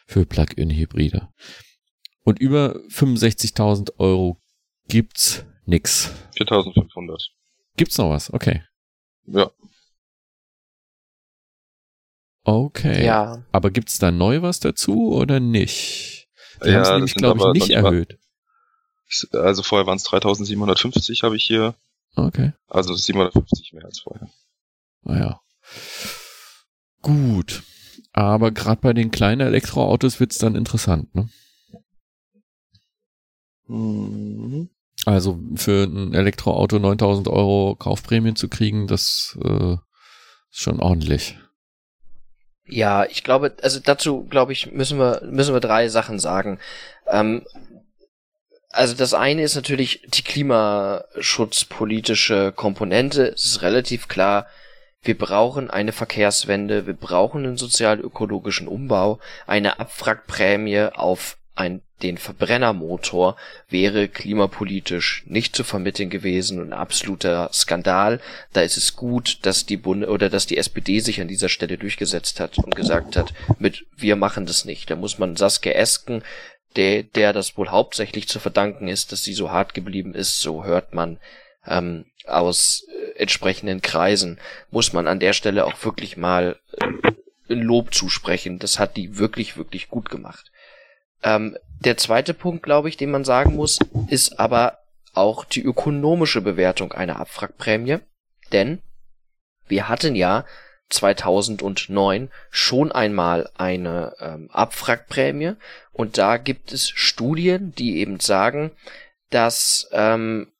für Plug-in-Hybride. Und über 65.000 Euro gibt's nix. 4.500. Gibt's noch was? Okay. Ja. Okay. Ja. Aber gibt's da neu was dazu oder nicht? Die ja, haben es nämlich, glaube ich, nicht erhöht. Also vorher waren es 3750, habe ich hier. Okay. Also 750 mehr als vorher. Naja. Gut. Aber gerade bei den kleinen Elektroautos wird's dann interessant, ne? Mhm. Also für ein Elektroauto 9000 Euro Kaufprämien zu kriegen, das äh, ist schon ordentlich. Ja, ich glaube, also dazu glaube ich müssen wir müssen wir drei Sachen sagen. Ähm, also das eine ist natürlich die klimaschutzpolitische Komponente. Es ist relativ klar, wir brauchen eine Verkehrswende, wir brauchen einen sozial-ökologischen Umbau, eine Abwrackprämie auf ein, den Verbrennermotor wäre klimapolitisch nicht zu vermitteln gewesen und ein absoluter Skandal. Da ist es gut, dass die Bund oder dass die SPD sich an dieser Stelle durchgesetzt hat und gesagt hat, mit wir machen das nicht. Da muss man Saskia Esken der, der das wohl hauptsächlich zu verdanken ist, dass sie so hart geblieben ist, so hört man ähm, aus äh, entsprechenden Kreisen, muss man an der Stelle auch wirklich mal äh, Lob zusprechen. Das hat die wirklich, wirklich gut gemacht. Ähm, der zweite Punkt, glaube ich, den man sagen muss, ist aber auch die ökonomische Bewertung einer Abwrackprämie. Denn wir hatten ja 2009 schon einmal eine ähm, Abwrackprämie und da gibt es Studien, die eben sagen, dass ähm,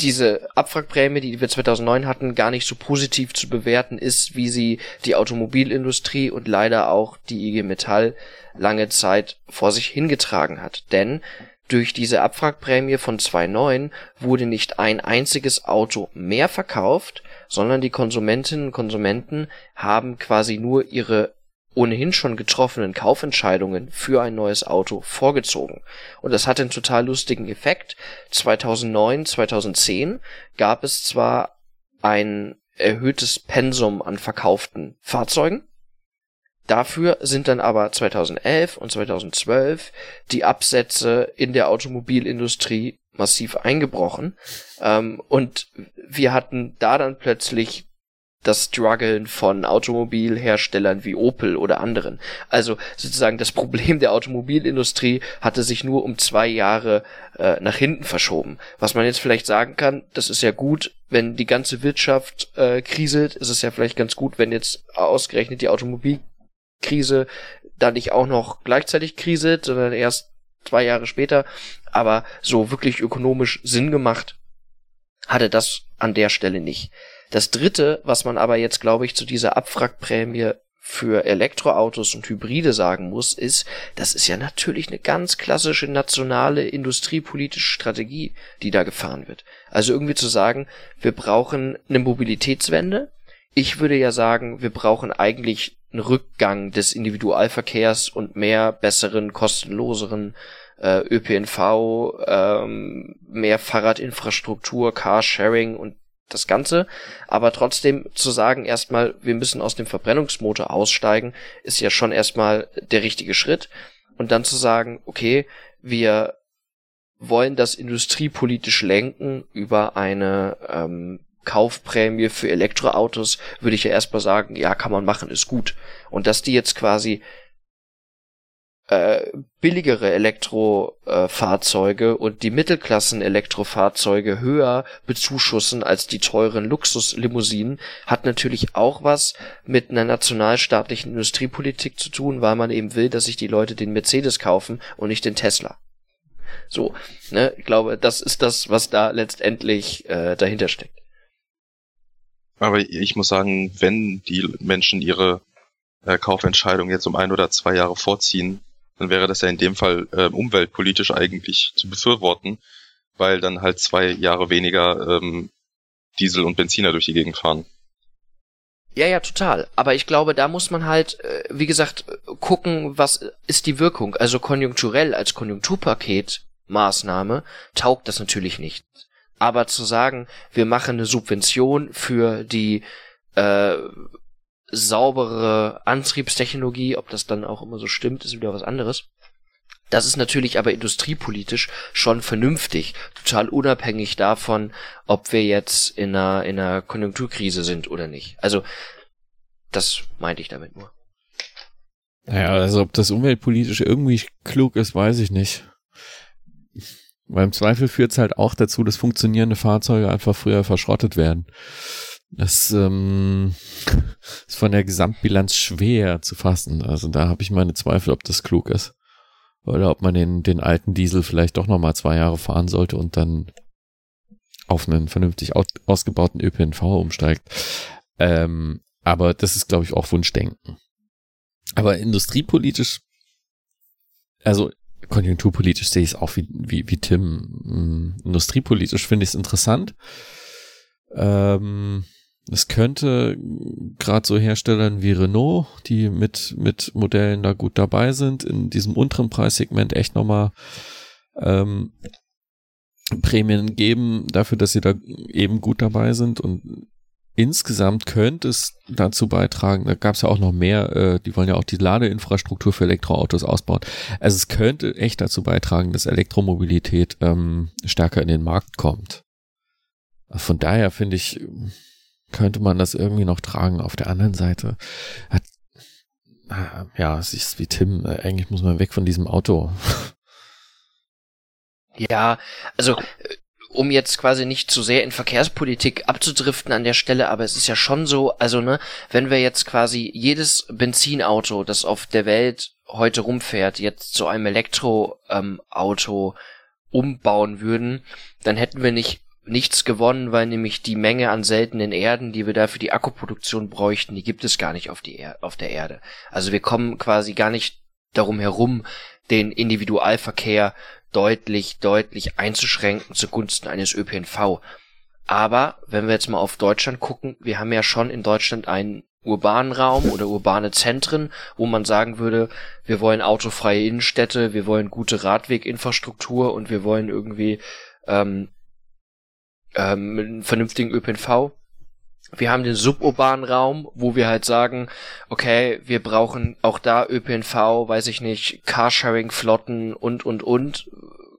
diese Abwrackprämie, die wir 2009 hatten, gar nicht so positiv zu bewerten ist, wie sie die Automobilindustrie und leider auch die IG Metall lange Zeit vor sich hingetragen hat. Denn durch diese Abwrackprämie von 2,9 wurde nicht ein einziges Auto mehr verkauft, sondern die Konsumentinnen und Konsumenten haben quasi nur ihre ohnehin schon getroffenen Kaufentscheidungen für ein neues Auto vorgezogen. Und das hat einen total lustigen Effekt. 2009, 2010 gab es zwar ein erhöhtes Pensum an verkauften Fahrzeugen, Dafür sind dann aber 2011 und 2012 die Absätze in der Automobilindustrie massiv eingebrochen. Ähm, und wir hatten da dann plötzlich das Struggeln von Automobilherstellern wie Opel oder anderen. Also sozusagen das Problem der Automobilindustrie hatte sich nur um zwei Jahre äh, nach hinten verschoben. Was man jetzt vielleicht sagen kann, das ist ja gut, wenn die ganze Wirtschaft äh, kriselt, ist es ja vielleicht ganz gut, wenn jetzt ausgerechnet die Automobil Krise da nicht auch noch gleichzeitig kriselt, sondern erst zwei Jahre später. Aber so wirklich ökonomisch Sinn gemacht hatte das an der Stelle nicht. Das dritte, was man aber jetzt, glaube ich, zu dieser Abwrackprämie für Elektroautos und Hybride sagen muss, ist, das ist ja natürlich eine ganz klassische nationale industriepolitische Strategie, die da gefahren wird. Also irgendwie zu sagen, wir brauchen eine Mobilitätswende. Ich würde ja sagen, wir brauchen eigentlich einen Rückgang des Individualverkehrs und mehr besseren, kostenloseren äh, ÖPNV, ähm, mehr Fahrradinfrastruktur, Carsharing und das Ganze. Aber trotzdem zu sagen, erstmal, wir müssen aus dem Verbrennungsmotor aussteigen, ist ja schon erstmal der richtige Schritt. Und dann zu sagen, okay, wir wollen das industriepolitisch lenken über eine ähm, Kaufprämie für Elektroautos, würde ich ja erstmal sagen, ja, kann man machen, ist gut. Und dass die jetzt quasi äh, billigere Elektrofahrzeuge und die Mittelklassen-Elektrofahrzeuge höher bezuschussen als die teuren Luxuslimousinen, hat natürlich auch was mit einer nationalstaatlichen Industriepolitik zu tun, weil man eben will, dass sich die Leute den Mercedes kaufen und nicht den Tesla. So, ne, ich glaube, das ist das, was da letztendlich äh, dahinter steckt. Aber ich muss sagen, wenn die Menschen ihre äh, Kaufentscheidung jetzt um ein oder zwei Jahre vorziehen, dann wäre das ja in dem Fall äh, umweltpolitisch eigentlich zu befürworten, weil dann halt zwei Jahre weniger ähm, Diesel und Benziner durch die Gegend fahren. Ja, ja, total. Aber ich glaube, da muss man halt, äh, wie gesagt, gucken, was ist die Wirkung. Also konjunkturell als Konjunkturpaket Maßnahme taugt das natürlich nicht. Aber zu sagen, wir machen eine Subvention für die äh, saubere Antriebstechnologie, ob das dann auch immer so stimmt, ist wieder was anderes. Das ist natürlich aber industriepolitisch schon vernünftig, total unabhängig davon, ob wir jetzt in einer, in einer Konjunkturkrise sind oder nicht. Also, das meinte ich damit nur. Naja, also ob das umweltpolitisch irgendwie klug ist, weiß ich nicht. Weil im Zweifel führt es halt auch dazu, dass funktionierende Fahrzeuge einfach früher verschrottet werden. Das ähm, ist von der Gesamtbilanz schwer zu fassen. Also da habe ich meine Zweifel, ob das klug ist. Oder ob man den, den alten Diesel vielleicht doch nochmal zwei Jahre fahren sollte und dann auf einen vernünftig ausgebauten ÖPNV umsteigt. Ähm, aber das ist, glaube ich, auch Wunschdenken. Aber industriepolitisch, also konjunkturpolitisch sehe ich es auch wie, wie, wie Tim. Hm, industriepolitisch finde ich es interessant. Ähm, es könnte gerade so Herstellern wie Renault, die mit, mit Modellen da gut dabei sind, in diesem unteren Preissegment echt nochmal ähm, Prämien geben dafür, dass sie da eben gut dabei sind und insgesamt könnte es dazu beitragen, da gab es ja auch noch mehr, äh, die wollen ja auch die Ladeinfrastruktur für Elektroautos ausbauen. Also es könnte echt dazu beitragen, dass Elektromobilität ähm, stärker in den Markt kommt. Von daher finde ich, könnte man das irgendwie noch tragen. Auf der anderen Seite hat, ah, ja, es ist wie Tim, äh, eigentlich muss man weg von diesem Auto. Ja, also um jetzt quasi nicht zu sehr in Verkehrspolitik abzudriften an der Stelle, aber es ist ja schon so, also ne, wenn wir jetzt quasi jedes Benzinauto, das auf der Welt heute rumfährt, jetzt zu einem Elektroauto ähm, umbauen würden, dann hätten wir nicht nichts gewonnen, weil nämlich die Menge an seltenen Erden, die wir da für die Akkuproduktion bräuchten, die gibt es gar nicht auf, die er auf der Erde. Also wir kommen quasi gar nicht darum herum, den Individualverkehr deutlich, deutlich einzuschränken zugunsten eines ÖPNV. Aber wenn wir jetzt mal auf Deutschland gucken, wir haben ja schon in Deutschland einen urbanen Raum oder urbane Zentren, wo man sagen würde, wir wollen autofreie Innenstädte, wir wollen gute Radweginfrastruktur und wir wollen irgendwie ähm, ähm, einen vernünftigen ÖPNV. Wir haben den suburbanen Raum, wo wir halt sagen, okay, wir brauchen auch da ÖPNV, weiß ich nicht, Carsharing-Flotten und, und, und.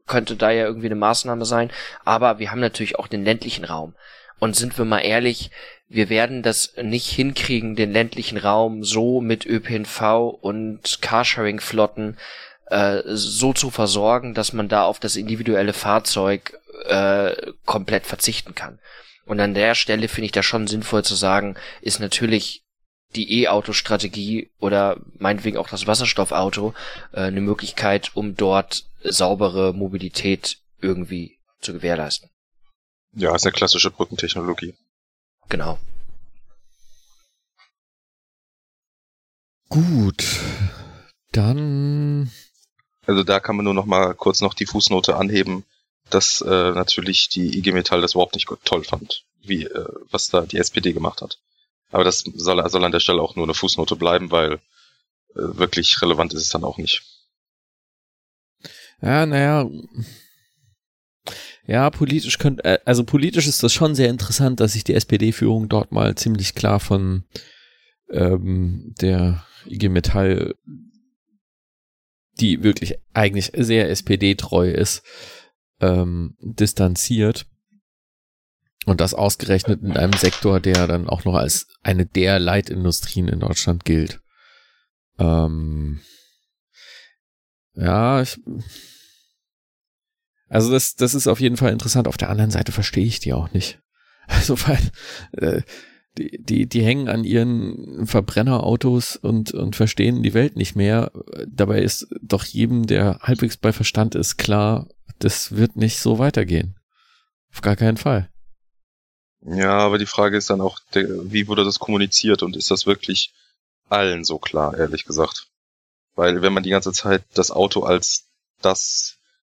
Könnte da ja irgendwie eine Maßnahme sein. Aber wir haben natürlich auch den ländlichen Raum. Und sind wir mal ehrlich, wir werden das nicht hinkriegen, den ländlichen Raum so mit ÖPNV und Carsharing-Flotten äh, so zu versorgen, dass man da auf das individuelle Fahrzeug äh, komplett verzichten kann. Und an der Stelle finde ich das schon sinnvoll zu sagen, ist natürlich die E-Auto-Strategie oder meinetwegen auch das Wasserstoffauto äh, eine Möglichkeit, um dort saubere Mobilität irgendwie zu gewährleisten. Ja, ist eine klassische Brückentechnologie. Genau. Gut. Dann. Also da kann man nur noch mal kurz noch die Fußnote anheben dass äh, natürlich die IG Metall das überhaupt nicht toll fand, wie äh, was da die SPD gemacht hat. Aber das soll, soll an der Stelle auch nur eine Fußnote bleiben, weil äh, wirklich relevant ist es dann auch nicht. Ja, naja. Ja, politisch könnte, äh, also politisch ist das schon sehr interessant, dass sich die SPD-Führung dort mal ziemlich klar von ähm, der IG Metall, die wirklich eigentlich sehr SPD-treu ist, ähm, distanziert. Und das ausgerechnet in einem Sektor, der dann auch noch als eine der Leitindustrien in Deutschland gilt. Ähm, ja, ich, also das, das ist auf jeden Fall interessant. Auf der anderen Seite verstehe ich die auch nicht. Also weil äh, die, die, die hängen an ihren Verbrennerautos und, und verstehen die Welt nicht mehr. Dabei ist doch jedem, der halbwegs bei Verstand ist, klar, das wird nicht so weitergehen. Auf gar keinen Fall. Ja, aber die Frage ist dann auch, wie wurde das kommuniziert und ist das wirklich allen so klar, ehrlich gesagt? Weil wenn man die ganze Zeit das Auto als das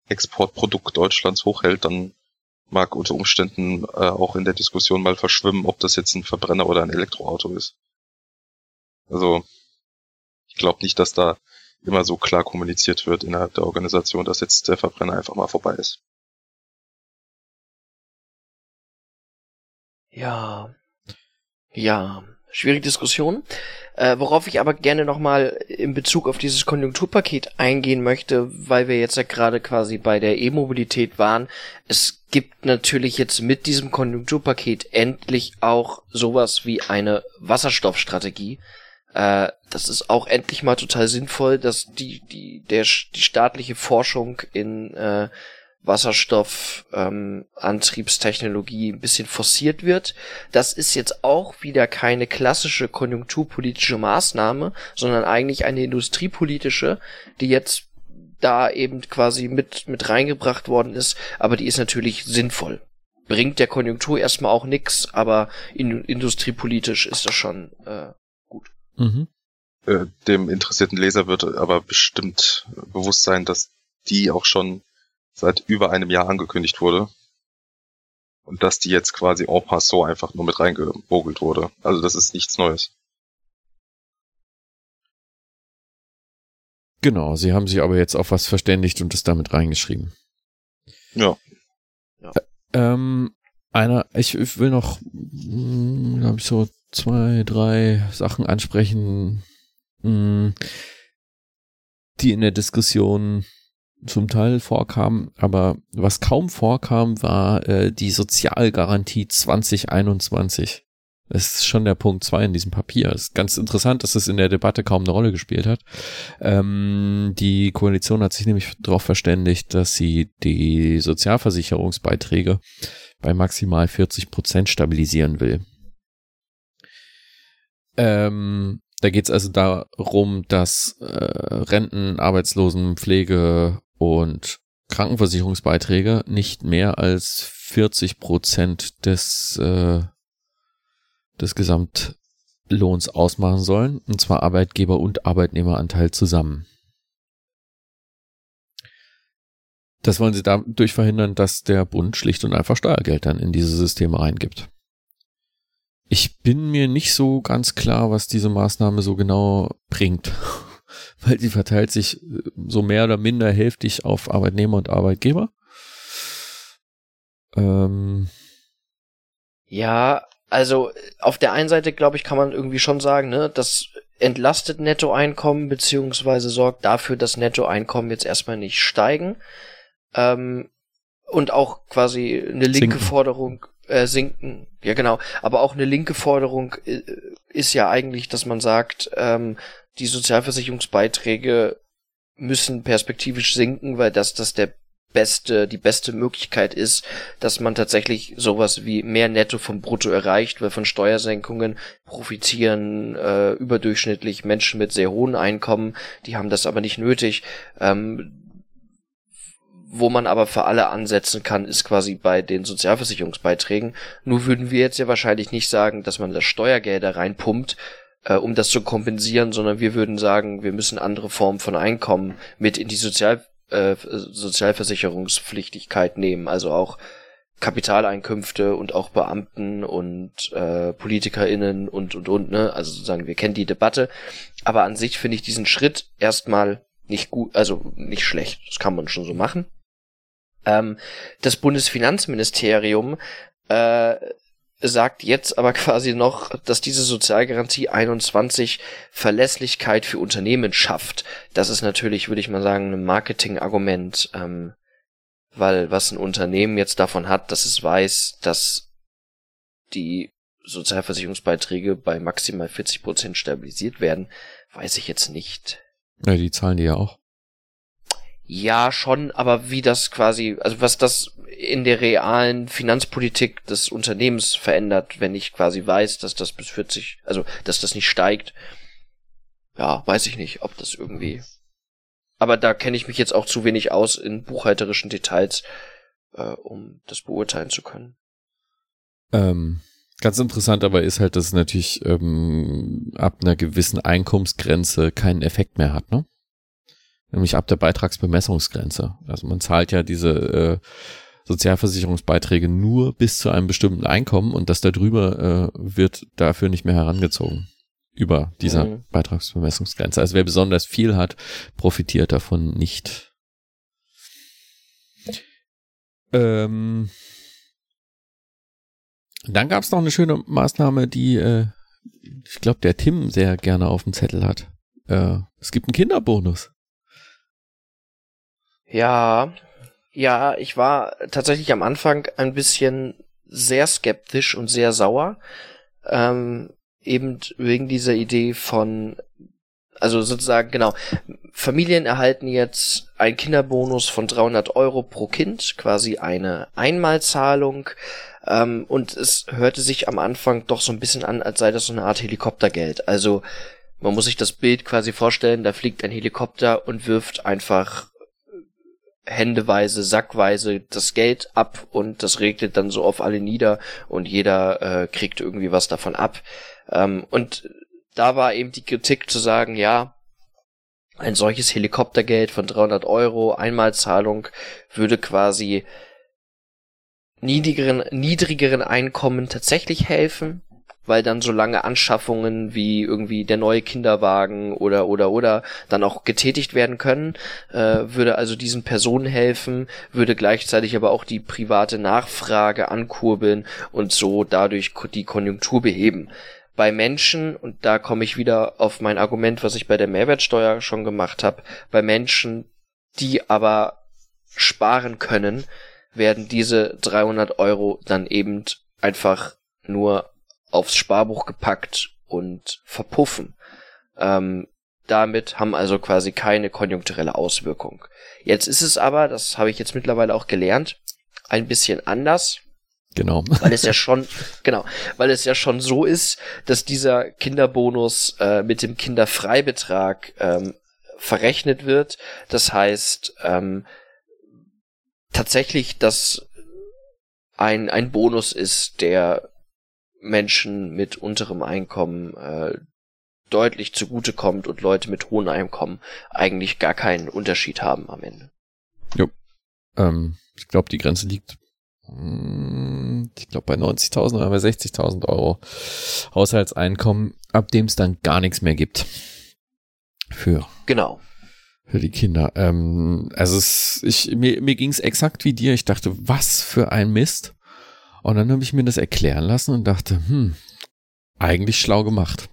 Exportprodukt Deutschlands hochhält, dann mag unter Umständen äh, auch in der Diskussion mal verschwimmen, ob das jetzt ein Verbrenner oder ein Elektroauto ist. Also ich glaube nicht, dass da immer so klar kommuniziert wird innerhalb der Organisation, dass jetzt der Verbrenner einfach mal vorbei ist. Ja. Ja. Schwierige Diskussion. Äh, worauf ich aber gerne nochmal in Bezug auf dieses Konjunkturpaket eingehen möchte, weil wir jetzt ja gerade quasi bei der E-Mobilität waren. Es gibt natürlich jetzt mit diesem Konjunkturpaket endlich auch sowas wie eine Wasserstoffstrategie. Äh, das ist auch endlich mal total sinnvoll, dass die, die, der, die staatliche Forschung in äh, Wasserstoffantriebstechnologie ähm, ein bisschen forciert wird. Das ist jetzt auch wieder keine klassische konjunkturpolitische Maßnahme, sondern eigentlich eine industriepolitische, die jetzt da eben quasi mit, mit reingebracht worden ist, aber die ist natürlich sinnvoll. Bringt der Konjunktur erstmal auch nix, aber in, industriepolitisch ist das schon äh. Mhm. Äh, dem interessierten Leser wird aber bestimmt bewusst sein, dass die auch schon seit über einem Jahr angekündigt wurde. Und dass die jetzt quasi en passant einfach nur mit reingemogelt wurde. Also das ist nichts Neues. Genau, sie haben sich aber jetzt auf was verständigt und es damit reingeschrieben. Ja. ja. Ähm, einer, ich, ich will noch, hm, glaube ich, so zwei, drei Sachen ansprechen, hm, die in der Diskussion zum Teil vorkamen, aber was kaum vorkam, war äh, die Sozialgarantie 2021. Das ist schon der Punkt zwei in diesem Papier. Es ist ganz interessant, dass es in der Debatte kaum eine Rolle gespielt hat. Ähm, die Koalition hat sich nämlich darauf verständigt, dass sie die Sozialversicherungsbeiträge bei maximal 40 Prozent stabilisieren will. Ähm, da geht es also darum, dass äh, Renten, Arbeitslosen, Pflege und Krankenversicherungsbeiträge nicht mehr als 40 Prozent des, äh, des Gesamtlohns ausmachen sollen, und zwar Arbeitgeber- und Arbeitnehmeranteil zusammen. Das wollen sie dadurch verhindern, dass der Bund schlicht und einfach Steuergeld dann in diese Systeme reingibt. Ich bin mir nicht so ganz klar, was diese Maßnahme so genau bringt, weil sie verteilt sich äh, so mehr oder minder hälftig auf Arbeitnehmer und Arbeitgeber. Ähm ja, also auf der einen Seite, glaube ich, kann man irgendwie schon sagen, ne, das entlastet Nettoeinkommen beziehungsweise sorgt dafür, dass Nettoeinkommen jetzt erstmal nicht steigen. Ähm, und auch quasi eine linke. Forderung äh, sinken. Ja, genau. Aber auch eine linke Forderung äh, ist ja eigentlich, dass man sagt, ähm, die Sozialversicherungsbeiträge müssen perspektivisch sinken, weil das das der beste, die beste Möglichkeit ist, dass man tatsächlich sowas wie mehr Netto vom Brutto erreicht, weil von Steuersenkungen profitieren äh, überdurchschnittlich Menschen mit sehr hohen Einkommen, die haben das aber nicht nötig. Ähm, wo man aber für alle ansetzen kann, ist quasi bei den Sozialversicherungsbeiträgen. Nur würden wir jetzt ja wahrscheinlich nicht sagen, dass man das Steuergelder reinpumpt, äh, um das zu kompensieren, sondern wir würden sagen, wir müssen andere Formen von Einkommen mit in die Sozial, äh, Sozialversicherungspflichtigkeit nehmen. Also auch Kapitaleinkünfte und auch Beamten und äh, PolitikerInnen und und und, ne? Also sozusagen, wir kennen die Debatte. Aber an sich finde ich diesen Schritt erstmal nicht gut, also nicht schlecht. Das kann man schon so machen. Ähm, das Bundesfinanzministerium äh, sagt jetzt aber quasi noch, dass diese Sozialgarantie 21 Verlässlichkeit für Unternehmen schafft. Das ist natürlich, würde ich mal sagen, ein Marketingargument, ähm, weil was ein Unternehmen jetzt davon hat, dass es weiß, dass die Sozialversicherungsbeiträge bei maximal 40 Prozent stabilisiert werden, weiß ich jetzt nicht. Ja, die zahlen die ja auch. Ja, schon, aber wie das quasi, also was das in der realen Finanzpolitik des Unternehmens verändert, wenn ich quasi weiß, dass das bis 40, also dass das nicht steigt, ja, weiß ich nicht, ob das irgendwie. Aber da kenne ich mich jetzt auch zu wenig aus in buchhalterischen Details, äh, um das beurteilen zu können. Ähm, ganz interessant aber ist halt, dass es natürlich ähm, ab einer gewissen Einkommensgrenze keinen Effekt mehr hat, ne? Nämlich ab der Beitragsbemessungsgrenze. Also man zahlt ja diese äh, Sozialversicherungsbeiträge nur bis zu einem bestimmten Einkommen und das darüber äh, wird dafür nicht mehr herangezogen über dieser mhm. Beitragsbemessungsgrenze. Also wer besonders viel hat, profitiert davon nicht. Ähm, dann gab es noch eine schöne Maßnahme, die äh, ich glaube der Tim sehr gerne auf dem Zettel hat. Äh, es gibt einen Kinderbonus. Ja, ja, ich war tatsächlich am Anfang ein bisschen sehr skeptisch und sehr sauer. Ähm, eben wegen dieser Idee von, also sozusagen, genau, Familien erhalten jetzt einen Kinderbonus von 300 Euro pro Kind, quasi eine Einmalzahlung. Ähm, und es hörte sich am Anfang doch so ein bisschen an, als sei das so eine Art Helikoptergeld. Also man muss sich das Bild quasi vorstellen, da fliegt ein Helikopter und wirft einfach händeweise, sackweise das Geld ab und das regnet dann so auf alle nieder und jeder äh, kriegt irgendwie was davon ab. Ähm, und da war eben die Kritik zu sagen, ja, ein solches Helikoptergeld von 300 Euro, Einmalzahlung, würde quasi niedrigeren, niedrigeren Einkommen tatsächlich helfen. Weil dann so lange Anschaffungen wie irgendwie der neue Kinderwagen oder oder oder dann auch getätigt werden können, äh, würde also diesen Personen helfen, würde gleichzeitig aber auch die private Nachfrage ankurbeln und so dadurch die Konjunktur beheben. Bei Menschen, und da komme ich wieder auf mein Argument, was ich bei der Mehrwertsteuer schon gemacht habe, bei Menschen, die aber sparen können, werden diese 300 Euro dann eben einfach nur aufs Sparbuch gepackt und verpuffen. Ähm, damit haben also quasi keine konjunkturelle Auswirkung. Jetzt ist es aber, das habe ich jetzt mittlerweile auch gelernt, ein bisschen anders. Genau. Weil es ja schon, genau, weil es ja schon so ist, dass dieser Kinderbonus äh, mit dem Kinderfreibetrag ähm, verrechnet wird. Das heißt, ähm, tatsächlich, dass ein, ein Bonus ist, der Menschen mit unterem Einkommen äh, deutlich zugutekommt und Leute mit hohem Einkommen eigentlich gar keinen Unterschied haben am Ende. Jo. Ähm, ich glaube, die Grenze liegt, hm, ich glaube, bei 90.000 oder bei 60.000 Euro Haushaltseinkommen, ab dem es dann gar nichts mehr gibt. Für. Genau. Für die Kinder. Ähm, also es, ich, mir, mir ging es exakt wie dir. Ich dachte, was für ein Mist. Und dann habe ich mir das erklären lassen und dachte, hm, eigentlich schlau gemacht.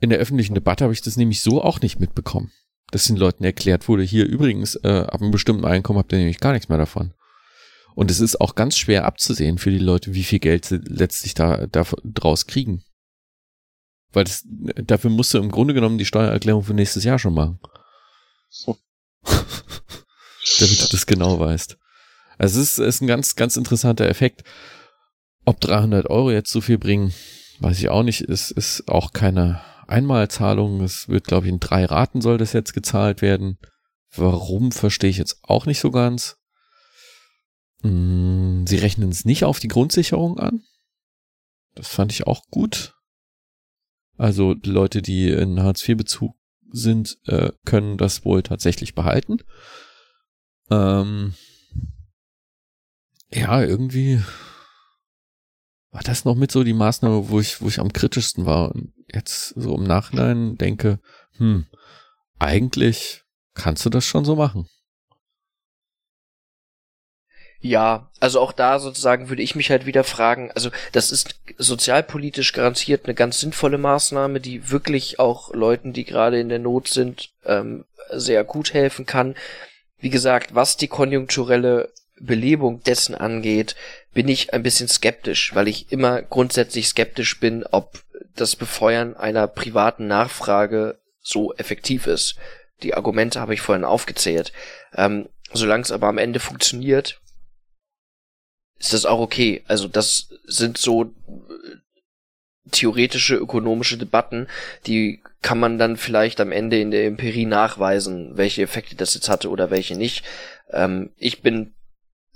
In der öffentlichen Debatte habe ich das nämlich so auch nicht mitbekommen. Dass den Leuten erklärt wurde, hier übrigens, äh, ab einem bestimmten Einkommen habt ihr nämlich gar nichts mehr davon. Und es ist auch ganz schwer abzusehen für die Leute, wie viel Geld sie letztlich da, da draus kriegen. Weil das, dafür musst du im Grunde genommen die Steuererklärung für nächstes Jahr schon machen. So. Damit du das genau weißt. Also es ist, ist ein ganz, ganz interessanter Effekt. Ob 300 Euro jetzt so viel bringen, weiß ich auch nicht. Es ist auch keine Einmalzahlung. Es wird, glaube ich, in drei Raten soll das jetzt gezahlt werden. Warum, verstehe ich jetzt auch nicht so ganz. Hm, sie rechnen es nicht auf die Grundsicherung an. Das fand ich auch gut. Also Leute, die in Hartz-IV-Bezug sind, äh, können das wohl tatsächlich behalten. Ähm, ja, irgendwie war das noch mit so die Maßnahme, wo ich, wo ich am kritischsten war. Und jetzt so im Nachhinein denke, hm, eigentlich kannst du das schon so machen. Ja, also auch da sozusagen würde ich mich halt wieder fragen, also das ist sozialpolitisch garantiert eine ganz sinnvolle Maßnahme, die wirklich auch Leuten, die gerade in der Not sind, ähm, sehr gut helfen kann. Wie gesagt, was die konjunkturelle Belebung dessen angeht, bin ich ein bisschen skeptisch, weil ich immer grundsätzlich skeptisch bin, ob das Befeuern einer privaten Nachfrage so effektiv ist. Die Argumente habe ich vorhin aufgezählt. Ähm, Solange es aber am Ende funktioniert, ist das auch okay. Also das sind so äh, theoretische ökonomische Debatten, die kann man dann vielleicht am Ende in der Empirie nachweisen, welche Effekte das jetzt hatte oder welche nicht. Ähm, ich bin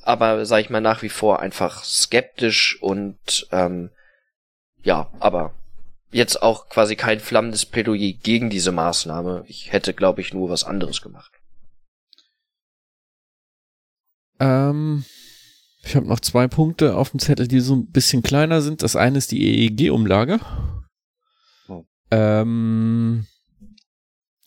aber, sag ich mal, nach wie vor einfach skeptisch und ähm, ja, aber jetzt auch quasi kein flammendes Plädoyer gegen diese Maßnahme. Ich hätte, glaube ich, nur was anderes gemacht. Ähm, ich habe noch zwei Punkte auf dem Zettel, die so ein bisschen kleiner sind. Das eine ist die EEG-Umlage. Oh. Ähm,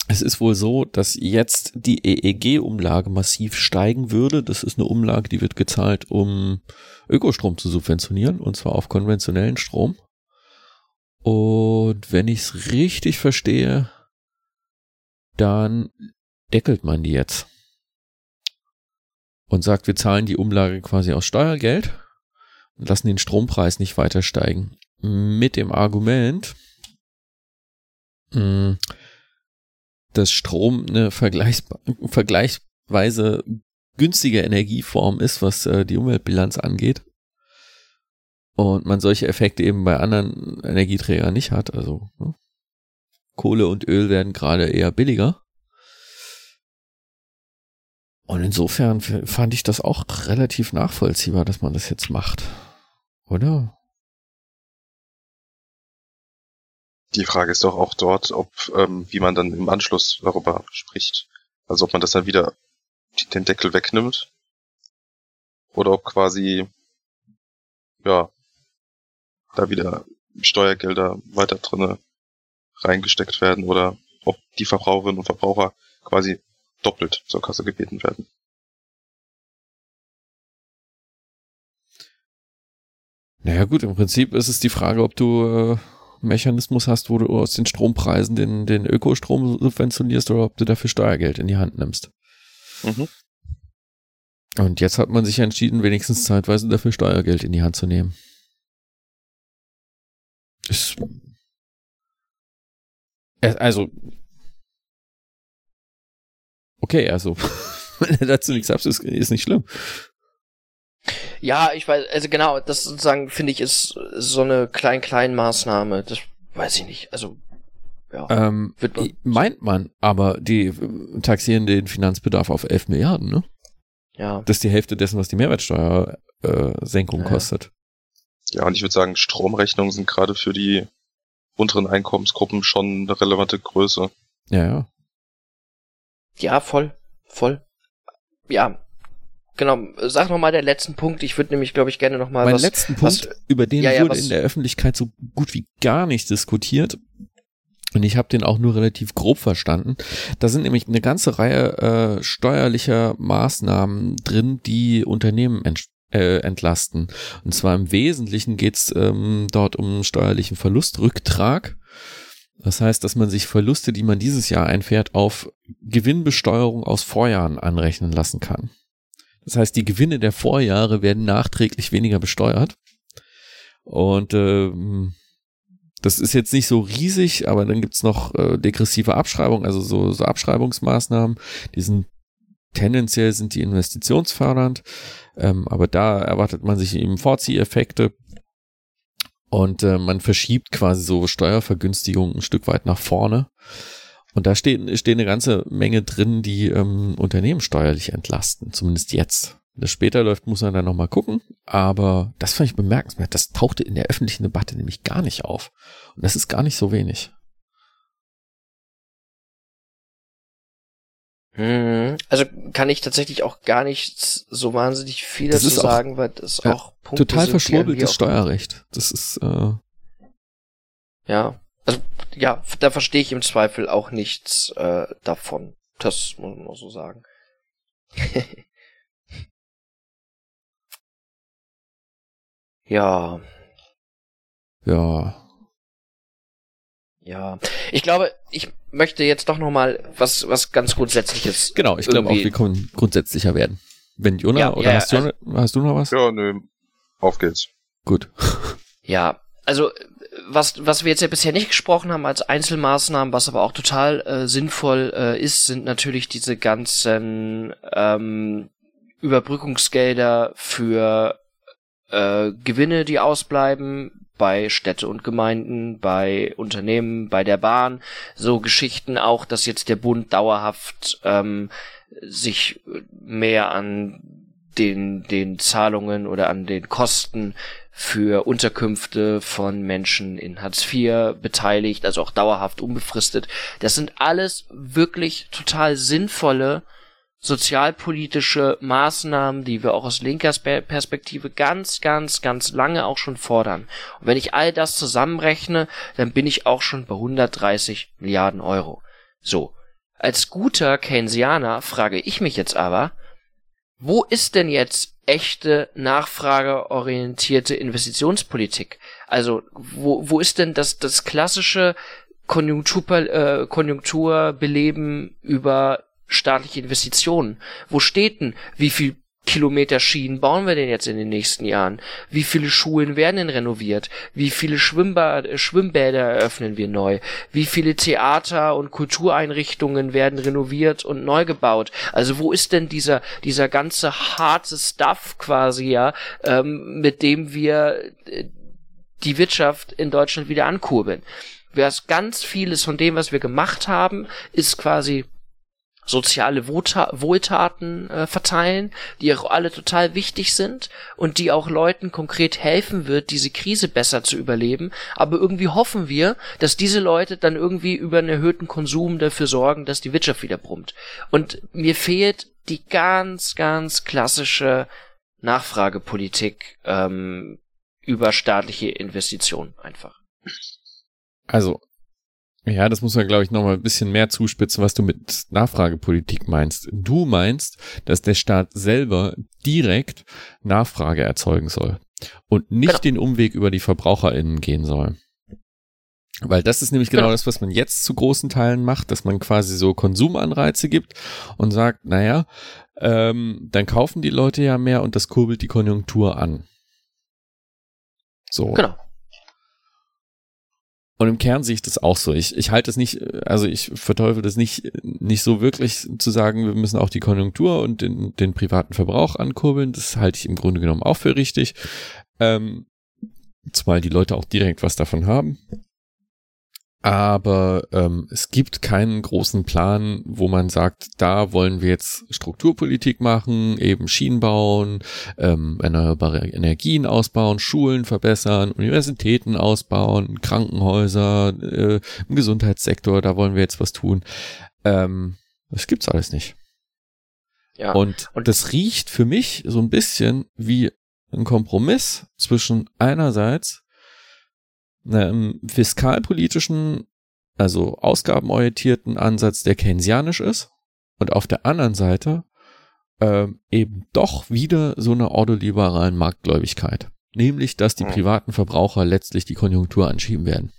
es ist wohl so, dass jetzt die EEG-Umlage massiv steigen würde. Das ist eine Umlage, die wird gezahlt, um Ökostrom zu subventionieren, und zwar auf konventionellen Strom. Und wenn ich es richtig verstehe, dann deckelt man die jetzt. Und sagt, wir zahlen die Umlage quasi aus Steuergeld und lassen den Strompreis nicht weiter steigen. Mit dem Argument, mh, hm, dass Strom eine vergleichsweise günstige Energieform ist, was äh, die Umweltbilanz angeht. Und man solche Effekte eben bei anderen Energieträgern nicht hat. Also ne? Kohle und Öl werden gerade eher billiger. Und insofern fand ich das auch relativ nachvollziehbar, dass man das jetzt macht. Oder? Die Frage ist doch auch dort, ob, ähm, wie man dann im Anschluss darüber spricht. Also ob man das dann wieder den Deckel wegnimmt. Oder ob quasi, ja, da wieder Steuergelder weiter drinne reingesteckt werden oder ob die Verbraucherinnen und Verbraucher quasi doppelt zur Kasse gebeten werden. Naja gut, im Prinzip ist es die Frage, ob du äh, Mechanismus hast, wo du aus den Strompreisen den, den Ökostrom subventionierst oder ob du dafür Steuergeld in die Hand nimmst. Mhm. Und jetzt hat man sich entschieden, wenigstens zeitweise dafür Steuergeld in die Hand zu nehmen. Ist, also, okay, also, wenn er dazu nichts ist, ist nicht schlimm. Ja, ich weiß, also genau, das sozusagen finde ich ist so eine klein-klein Maßnahme. Das weiß ich nicht. Also ja, ähm, wird man meint man, aber die taxieren den Finanzbedarf auf 11 Milliarden, ne? Ja. Das ist die Hälfte dessen, was die Mehrwertsteuersenkung äh, kostet. Ja, und ich würde sagen, Stromrechnungen sind gerade für die unteren Einkommensgruppen schon eine relevante Größe. Ja, ja. Ja, voll, voll. Ja, genau. Sag noch mal den letzten Punkt. Ich würde nämlich, glaube ich, gerne noch mal Mein was, letzten Punkt, was, über den ja, ja, wurde was, in der Öffentlichkeit so gut wie gar nicht diskutiert. Und ich habe den auch nur relativ grob verstanden. Da sind nämlich eine ganze Reihe äh, steuerlicher Maßnahmen drin, die Unternehmen ent äh, entlasten. Und zwar im Wesentlichen geht's ähm, dort um steuerlichen Verlustrücktrag. Das heißt, dass man sich Verluste, die man dieses Jahr einfährt, auf Gewinnbesteuerung aus Vorjahren anrechnen lassen kann. Das heißt, die Gewinne der Vorjahre werden nachträglich weniger besteuert. Und ähm, das ist jetzt nicht so riesig, aber dann gibt's noch äh, degressive Abschreibung, also so, so Abschreibungsmaßnahmen. Die sind tendenziell sind die investitionsfördernd, ähm, aber da erwartet man sich eben Vorzieheffekte und äh, man verschiebt quasi so Steuervergünstigungen ein Stück weit nach vorne. Und da steht, steht eine ganze Menge drin, die ähm, Unternehmen steuerlich entlasten, zumindest jetzt. Wenn das später läuft, muss man dann nochmal gucken. Aber das fand ich bemerkenswert. Das tauchte in der öffentlichen Debatte nämlich gar nicht auf. Und das ist gar nicht so wenig. Hm. Also kann ich tatsächlich auch gar nicht so wahnsinnig viel dazu sagen, weil das ja, auch Punkte total verschwurbeltes Steuerrecht. Das ist äh ja, also ja, da verstehe ich im Zweifel auch nichts äh, davon. Das muss man so sagen. Ja. Ja. Ja. Ich glaube, ich möchte jetzt doch noch mal was, was ganz Grundsätzliches. Genau, ich glaube auch, wir können grundsätzlicher werden. Wenn Jona, ja, oder ja, hast, du, also, hast du noch was? Ja, nö. Auf geht's. Gut. Ja, also was, was wir jetzt ja bisher nicht gesprochen haben als Einzelmaßnahmen, was aber auch total äh, sinnvoll äh, ist, sind natürlich diese ganzen ähm, Überbrückungsgelder für äh, Gewinne, die ausbleiben bei Städte und Gemeinden, bei Unternehmen, bei der Bahn, so Geschichten auch, dass jetzt der Bund dauerhaft ähm, sich mehr an den, den Zahlungen oder an den Kosten für Unterkünfte von Menschen in Hartz IV beteiligt, also auch dauerhaft unbefristet. Das sind alles wirklich total sinnvolle sozialpolitische Maßnahmen, die wir auch aus linker Perspektive ganz, ganz, ganz lange auch schon fordern. Und wenn ich all das zusammenrechne, dann bin ich auch schon bei 130 Milliarden Euro. So. Als guter Keynesianer frage ich mich jetzt aber, wo ist denn jetzt echte nachfrageorientierte Investitionspolitik? Also, wo, wo ist denn das, das klassische Konjunktur, äh, Konjunkturbeleben über staatliche Investitionen? Wo steht denn, wie viel Kilometer Schienen bauen wir denn jetzt in den nächsten Jahren? Wie viele Schulen werden denn renoviert? Wie viele Schwimmbad, äh, Schwimmbäder eröffnen wir neu? Wie viele Theater und Kultureinrichtungen werden renoviert und neu gebaut? Also wo ist denn dieser, dieser ganze harte Stuff quasi, ja, ähm, mit dem wir äh, die Wirtschaft in Deutschland wieder ankurbeln? Was ganz vieles von dem, was wir gemacht haben, ist quasi soziale Wohltaten äh, verteilen, die auch alle total wichtig sind und die auch Leuten konkret helfen wird, diese Krise besser zu überleben. Aber irgendwie hoffen wir, dass diese Leute dann irgendwie über einen erhöhten Konsum dafür sorgen, dass die Wirtschaft wieder brummt. Und mir fehlt die ganz, ganz klassische Nachfragepolitik ähm, über staatliche Investitionen einfach. Also, ja, das muss man, glaube ich, nochmal ein bisschen mehr zuspitzen, was du mit Nachfragepolitik meinst. Du meinst, dass der Staat selber direkt Nachfrage erzeugen soll und nicht genau. den Umweg über die VerbraucherInnen gehen soll. Weil das ist nämlich genau, genau, das, was man jetzt zu großen Teilen macht, dass man quasi so Konsumanreize gibt und sagt, naja, ähm, dann kaufen die Leute ja mehr und das kurbelt die Konjunktur an. So. Genau. Und im Kern sehe ich das auch so. Ich, ich halte es nicht, also ich verteufel das nicht, nicht so wirklich zu sagen, wir müssen auch die Konjunktur und den, den privaten Verbrauch ankurbeln. Das halte ich im Grunde genommen auch für richtig. Ähm, zumal die Leute auch direkt was davon haben. Aber ähm, es gibt keinen großen Plan, wo man sagt, da wollen wir jetzt Strukturpolitik machen, eben Schienen bauen, ähm, erneuerbare Energien ausbauen, Schulen verbessern, Universitäten ausbauen, Krankenhäuser, äh, im Gesundheitssektor, da wollen wir jetzt was tun. Ähm, das gibt's alles nicht. Ja. Und, und das riecht für mich so ein bisschen wie ein Kompromiss zwischen einerseits einem fiskalpolitischen, also ausgabenorientierten Ansatz, der keynesianisch ist und auf der anderen Seite ähm, eben doch wieder so eine ordoliberalen Marktgläubigkeit. Nämlich, dass die privaten Verbraucher letztlich die Konjunktur anschieben werden.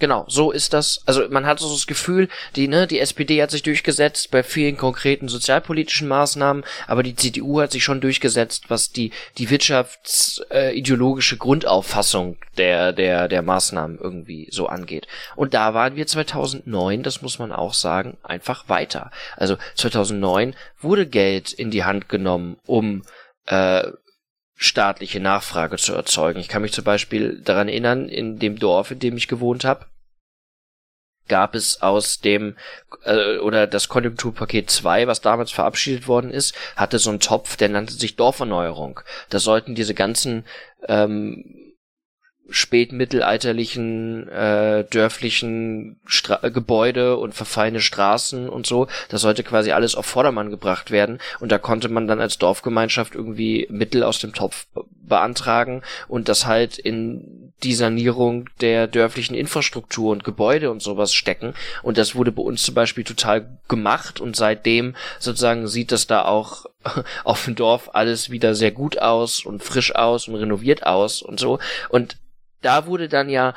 Genau, so ist das. Also man hat so das Gefühl, die, ne, die SPD hat sich durchgesetzt bei vielen konkreten sozialpolitischen Maßnahmen, aber die CDU hat sich schon durchgesetzt, was die, die wirtschaftsideologische äh, Grundauffassung der, der, der Maßnahmen irgendwie so angeht. Und da waren wir 2009, das muss man auch sagen, einfach weiter. Also 2009 wurde Geld in die Hand genommen, um äh, staatliche Nachfrage zu erzeugen. Ich kann mich zum Beispiel daran erinnern, in dem Dorf, in dem ich gewohnt habe, gab es aus dem äh, oder das Konjunkturpaket 2, was damals verabschiedet worden ist, hatte so einen Topf, der nannte sich Dorferneuerung. Da sollten diese ganzen ähm, spätmittelalterlichen äh, dörflichen Stra Gebäude und verfallene Straßen und so. Das sollte quasi alles auf Vordermann gebracht werden und da konnte man dann als Dorfgemeinschaft irgendwie Mittel aus dem Topf beantragen und das halt in die Sanierung der dörflichen Infrastruktur und Gebäude und sowas stecken. Und das wurde bei uns zum Beispiel total gemacht und seitdem sozusagen sieht das da auch auf dem Dorf alles wieder sehr gut aus und frisch aus und renoviert aus und so. Und da wurde dann ja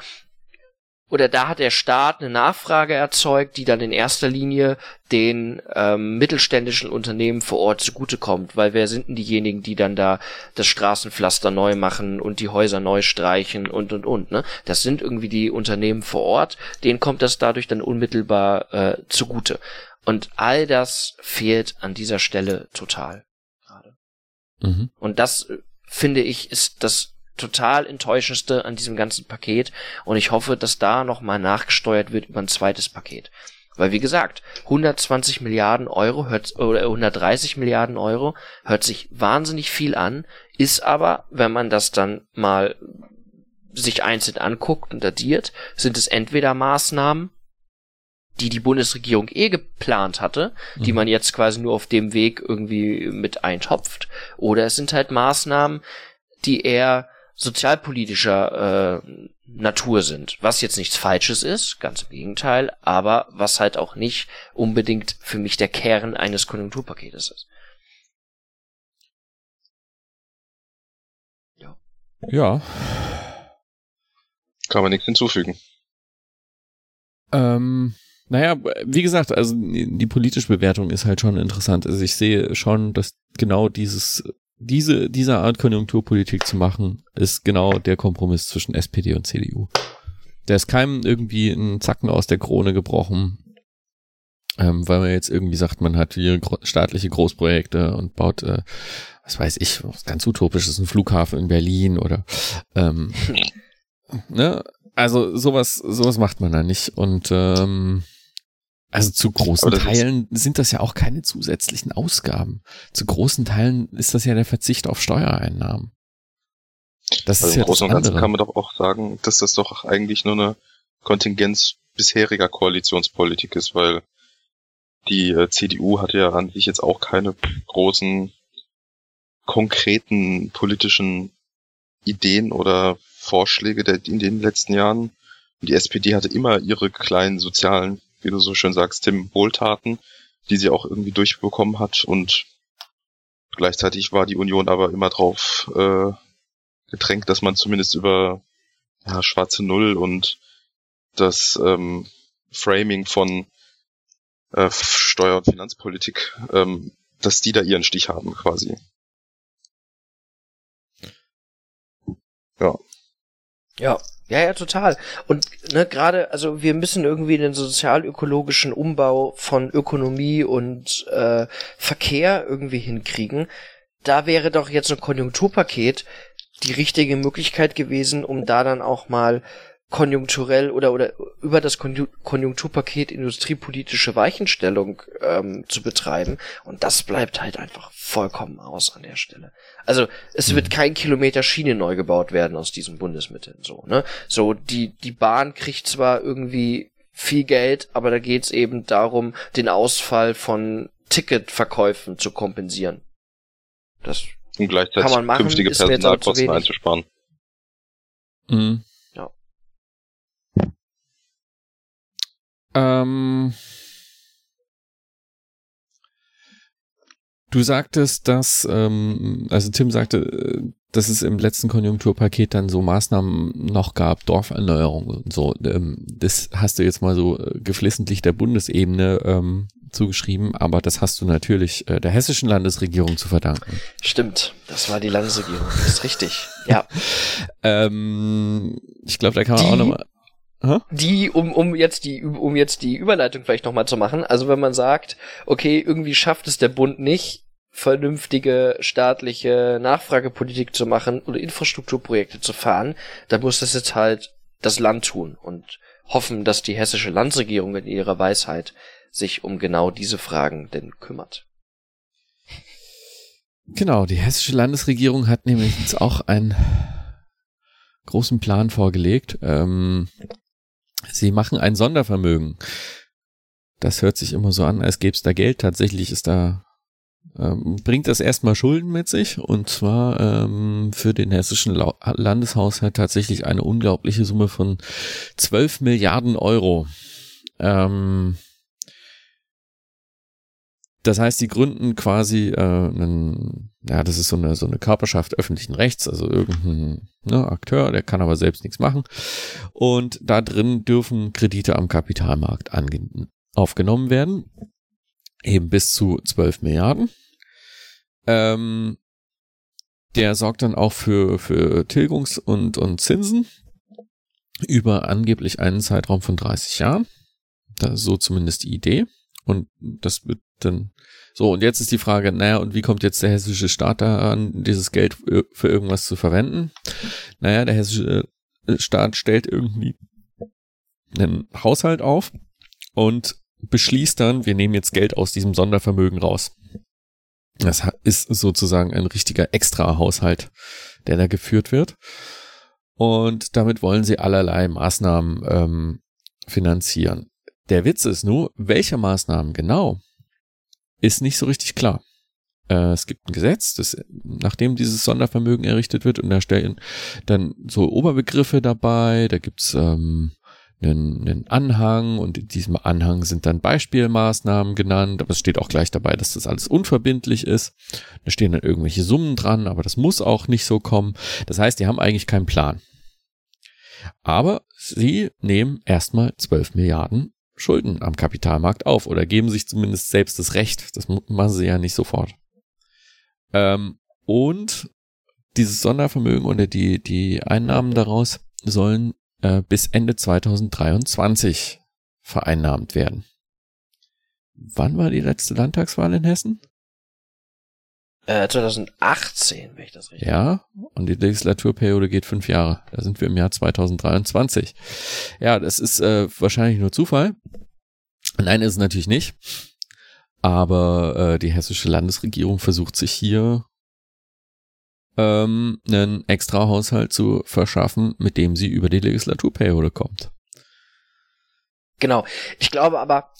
oder da hat der Staat eine Nachfrage erzeugt, die dann in erster Linie den ähm, mittelständischen Unternehmen vor Ort zugutekommt, weil wer sind denn diejenigen, die dann da das Straßenpflaster neu machen und die Häuser neu streichen und und und, ne? Das sind irgendwie die Unternehmen vor Ort, denen kommt das dadurch dann unmittelbar äh, zugute. Und all das fehlt an dieser Stelle total gerade. Mhm. Und das äh, finde ich ist das total enttäuschendste an diesem ganzen Paket und ich hoffe, dass da nochmal nachgesteuert wird über ein zweites Paket. Weil wie gesagt, 120 Milliarden Euro hört, oder 130 Milliarden Euro hört sich wahnsinnig viel an, ist aber, wenn man das dann mal sich einzeln anguckt und addiert, sind es entweder Maßnahmen, die die Bundesregierung eh geplant hatte, mhm. die man jetzt quasi nur auf dem Weg irgendwie mit eintopft, oder es sind halt Maßnahmen, die eher sozialpolitischer äh, Natur sind. Was jetzt nichts Falsches ist, ganz im Gegenteil, aber was halt auch nicht unbedingt für mich der Kern eines Konjunkturpaketes ist. Ja. Ja. Kann man nichts hinzufügen. Ähm, naja, wie gesagt, also die politische Bewertung ist halt schon interessant. Also ich sehe schon, dass genau dieses diese, diese Art Konjunkturpolitik zu machen, ist genau der Kompromiss zwischen SPD und CDU. Der ist keinem irgendwie ein Zacken aus der Krone gebrochen, ähm, weil man jetzt irgendwie sagt, man hat hier staatliche Großprojekte und baut, äh, was weiß ich, was ganz utopisches, ein Flughafen in Berlin oder ähm, ne? Also sowas, sowas macht man da nicht. Und ähm, also zu großen Teilen sind das ja auch keine zusätzlichen Ausgaben. Zu großen Teilen ist das ja der Verzicht auf Steuereinnahmen. Das also ist ja im Großen und Ganzen kann man doch auch sagen, dass das doch eigentlich nur eine Kontingenz bisheriger Koalitionspolitik ist, weil die äh, CDU hat ja an sich jetzt auch keine großen konkreten politischen Ideen oder Vorschläge der, in den letzten Jahren. Die SPD hatte immer ihre kleinen sozialen, wie du so schön sagst, Tim, Wohltaten, die sie auch irgendwie durchbekommen hat und gleichzeitig war die Union aber immer drauf äh, gedrängt, dass man zumindest über ja, schwarze Null und das ähm, Framing von äh, Steuer- und Finanzpolitik, ähm, dass die da ihren Stich haben quasi. Ja. Ja, ja, ja, total. Und ne, gerade, also wir müssen irgendwie den sozialökologischen Umbau von Ökonomie und äh, Verkehr irgendwie hinkriegen. Da wäre doch jetzt ein Konjunkturpaket die richtige Möglichkeit gewesen, um da dann auch mal konjunkturell oder oder über das Konjunkturpaket industriepolitische Weichenstellung ähm, zu betreiben und das bleibt halt einfach vollkommen aus an der Stelle. Also es mhm. wird kein Kilometer Schiene neu gebaut werden aus diesen Bundesmitteln so ne so die die Bahn kriegt zwar irgendwie viel Geld, aber da geht's eben darum, den Ausfall von Ticketverkäufen zu kompensieren. Das und gleichzeitig kann man machen, künftige Personalkosten einzusparen. Mhm. Ähm, du sagtest, dass, ähm, also Tim sagte, äh, dass es im letzten Konjunkturpaket dann so Maßnahmen noch gab, Dorferneuerung und so. Ähm, das hast du jetzt mal so äh, geflissentlich der Bundesebene ähm, zugeschrieben, aber das hast du natürlich äh, der hessischen Landesregierung zu verdanken. Stimmt, das war die Landesregierung, das ist richtig. Ja. ähm, ich glaube, da kann man die, auch nochmal die, um, um jetzt die, um jetzt die Überleitung vielleicht nochmal zu machen, also wenn man sagt, okay, irgendwie schafft es der Bund nicht, vernünftige staatliche Nachfragepolitik zu machen oder Infrastrukturprojekte zu fahren, dann muss das jetzt halt das Land tun und hoffen, dass die hessische Landesregierung in ihrer Weisheit sich um genau diese Fragen denn kümmert. Genau, die hessische Landesregierung hat nämlich jetzt auch einen großen Plan vorgelegt. Ähm, Sie machen ein Sondervermögen. Das hört sich immer so an, als gäbe es da Geld. Tatsächlich ist da, ähm, bringt das erstmal Schulden mit sich und zwar ähm, für den hessischen La Landeshaushalt tatsächlich eine unglaubliche Summe von 12 Milliarden Euro. Ähm, das heißt, die gründen quasi äh, einen, ja, das ist so eine so eine Körperschaft öffentlichen Rechts, also irgendein ne, Akteur, der kann aber selbst nichts machen. Und da drin dürfen Kredite am Kapitalmarkt aufgenommen werden, eben bis zu 12 Milliarden. Ähm, der sorgt dann auch für für Tilgungs- und und Zinsen über angeblich einen Zeitraum von 30 Jahren. Das ist so zumindest die Idee. Und das wird dann so. Und jetzt ist die Frage, naja, und wie kommt jetzt der hessische Staat daran, dieses Geld für irgendwas zu verwenden? Naja, der hessische äh, Staat stellt irgendwie einen Haushalt auf und beschließt dann, wir nehmen jetzt Geld aus diesem Sondervermögen raus. Das ist sozusagen ein richtiger Extra-Haushalt, der da geführt wird. Und damit wollen sie allerlei Maßnahmen ähm, finanzieren. Der Witz ist nur, welche Maßnahmen genau, ist nicht so richtig klar. Äh, es gibt ein Gesetz, das, nachdem dieses Sondervermögen errichtet wird, und da stellen dann so Oberbegriffe dabei, da gibt's ähm, einen, einen Anhang und in diesem Anhang sind dann Beispielmaßnahmen genannt, aber es steht auch gleich dabei, dass das alles unverbindlich ist. Da stehen dann irgendwelche Summen dran, aber das muss auch nicht so kommen. Das heißt, die haben eigentlich keinen Plan. Aber sie nehmen erstmal 12 Milliarden Schulden am Kapitalmarkt auf oder geben sich zumindest selbst das Recht. Das machen sie ja nicht sofort. Ähm, und dieses Sondervermögen oder die, die Einnahmen daraus sollen äh, bis Ende 2023 vereinnahmt werden. Wann war die letzte Landtagswahl in Hessen? 2018, äh, wenn ich das richtig Ja, und die Legislaturperiode geht fünf Jahre. Da sind wir im Jahr 2023. Ja, das ist äh, wahrscheinlich nur Zufall. Nein, ist es natürlich nicht. Aber äh, die hessische Landesregierung versucht sich hier ähm, einen extra Haushalt zu verschaffen, mit dem sie über die Legislaturperiode kommt. Genau. Ich glaube aber,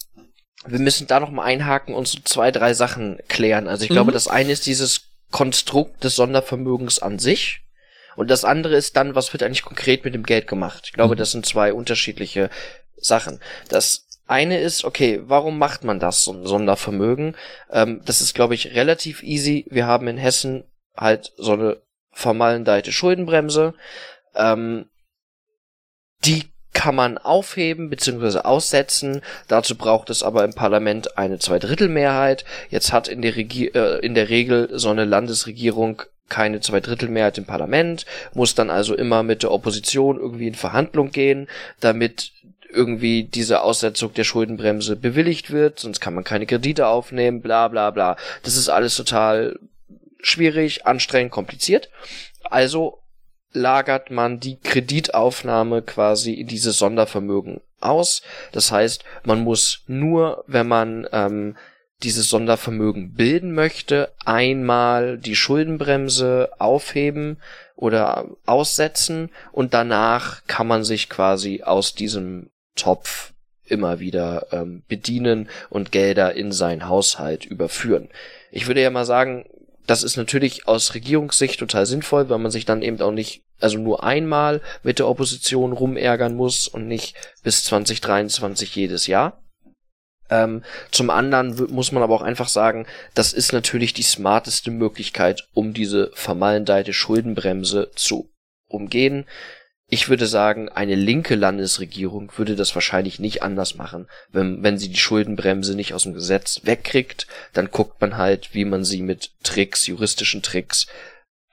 wir müssen da noch mal einhaken und so zwei, drei Sachen klären. Also ich mhm. glaube, das eine ist dieses Konstrukt des Sondervermögens an sich. Und das andere ist dann, was wird eigentlich konkret mit dem Geld gemacht? Ich glaube, mhm. das sind zwei unterschiedliche Sachen. Das eine ist, okay, warum macht man das, so ein Sondervermögen? Ähm, das ist, glaube ich, relativ easy. Wir haben in Hessen halt so eine vermalendeite Schuldenbremse. Ähm, die kann man aufheben bzw. aussetzen. Dazu braucht es aber im Parlament eine Zweidrittelmehrheit. Jetzt hat in der, Regi äh, in der Regel so eine Landesregierung keine Zweidrittelmehrheit im Parlament, muss dann also immer mit der Opposition irgendwie in Verhandlung gehen, damit irgendwie diese Aussetzung der Schuldenbremse bewilligt wird, sonst kann man keine Kredite aufnehmen, bla bla bla. Das ist alles total schwierig, anstrengend, kompliziert. Also lagert man die Kreditaufnahme quasi in dieses Sondervermögen aus. Das heißt, man muss nur, wenn man ähm, dieses Sondervermögen bilden möchte, einmal die Schuldenbremse aufheben oder aussetzen und danach kann man sich quasi aus diesem Topf immer wieder ähm, bedienen und Gelder in seinen Haushalt überführen. Ich würde ja mal sagen, das ist natürlich aus Regierungssicht total sinnvoll, weil man sich dann eben auch nicht, also nur einmal mit der Opposition rumärgern muss und nicht bis 2023 jedes Jahr. Ähm, zum anderen muss man aber auch einfach sagen, das ist natürlich die smarteste Möglichkeit, um diese vermalendeite Schuldenbremse zu umgehen. Ich würde sagen, eine linke Landesregierung würde das wahrscheinlich nicht anders machen. Wenn, wenn sie die Schuldenbremse nicht aus dem Gesetz wegkriegt, dann guckt man halt, wie man sie mit Tricks, juristischen Tricks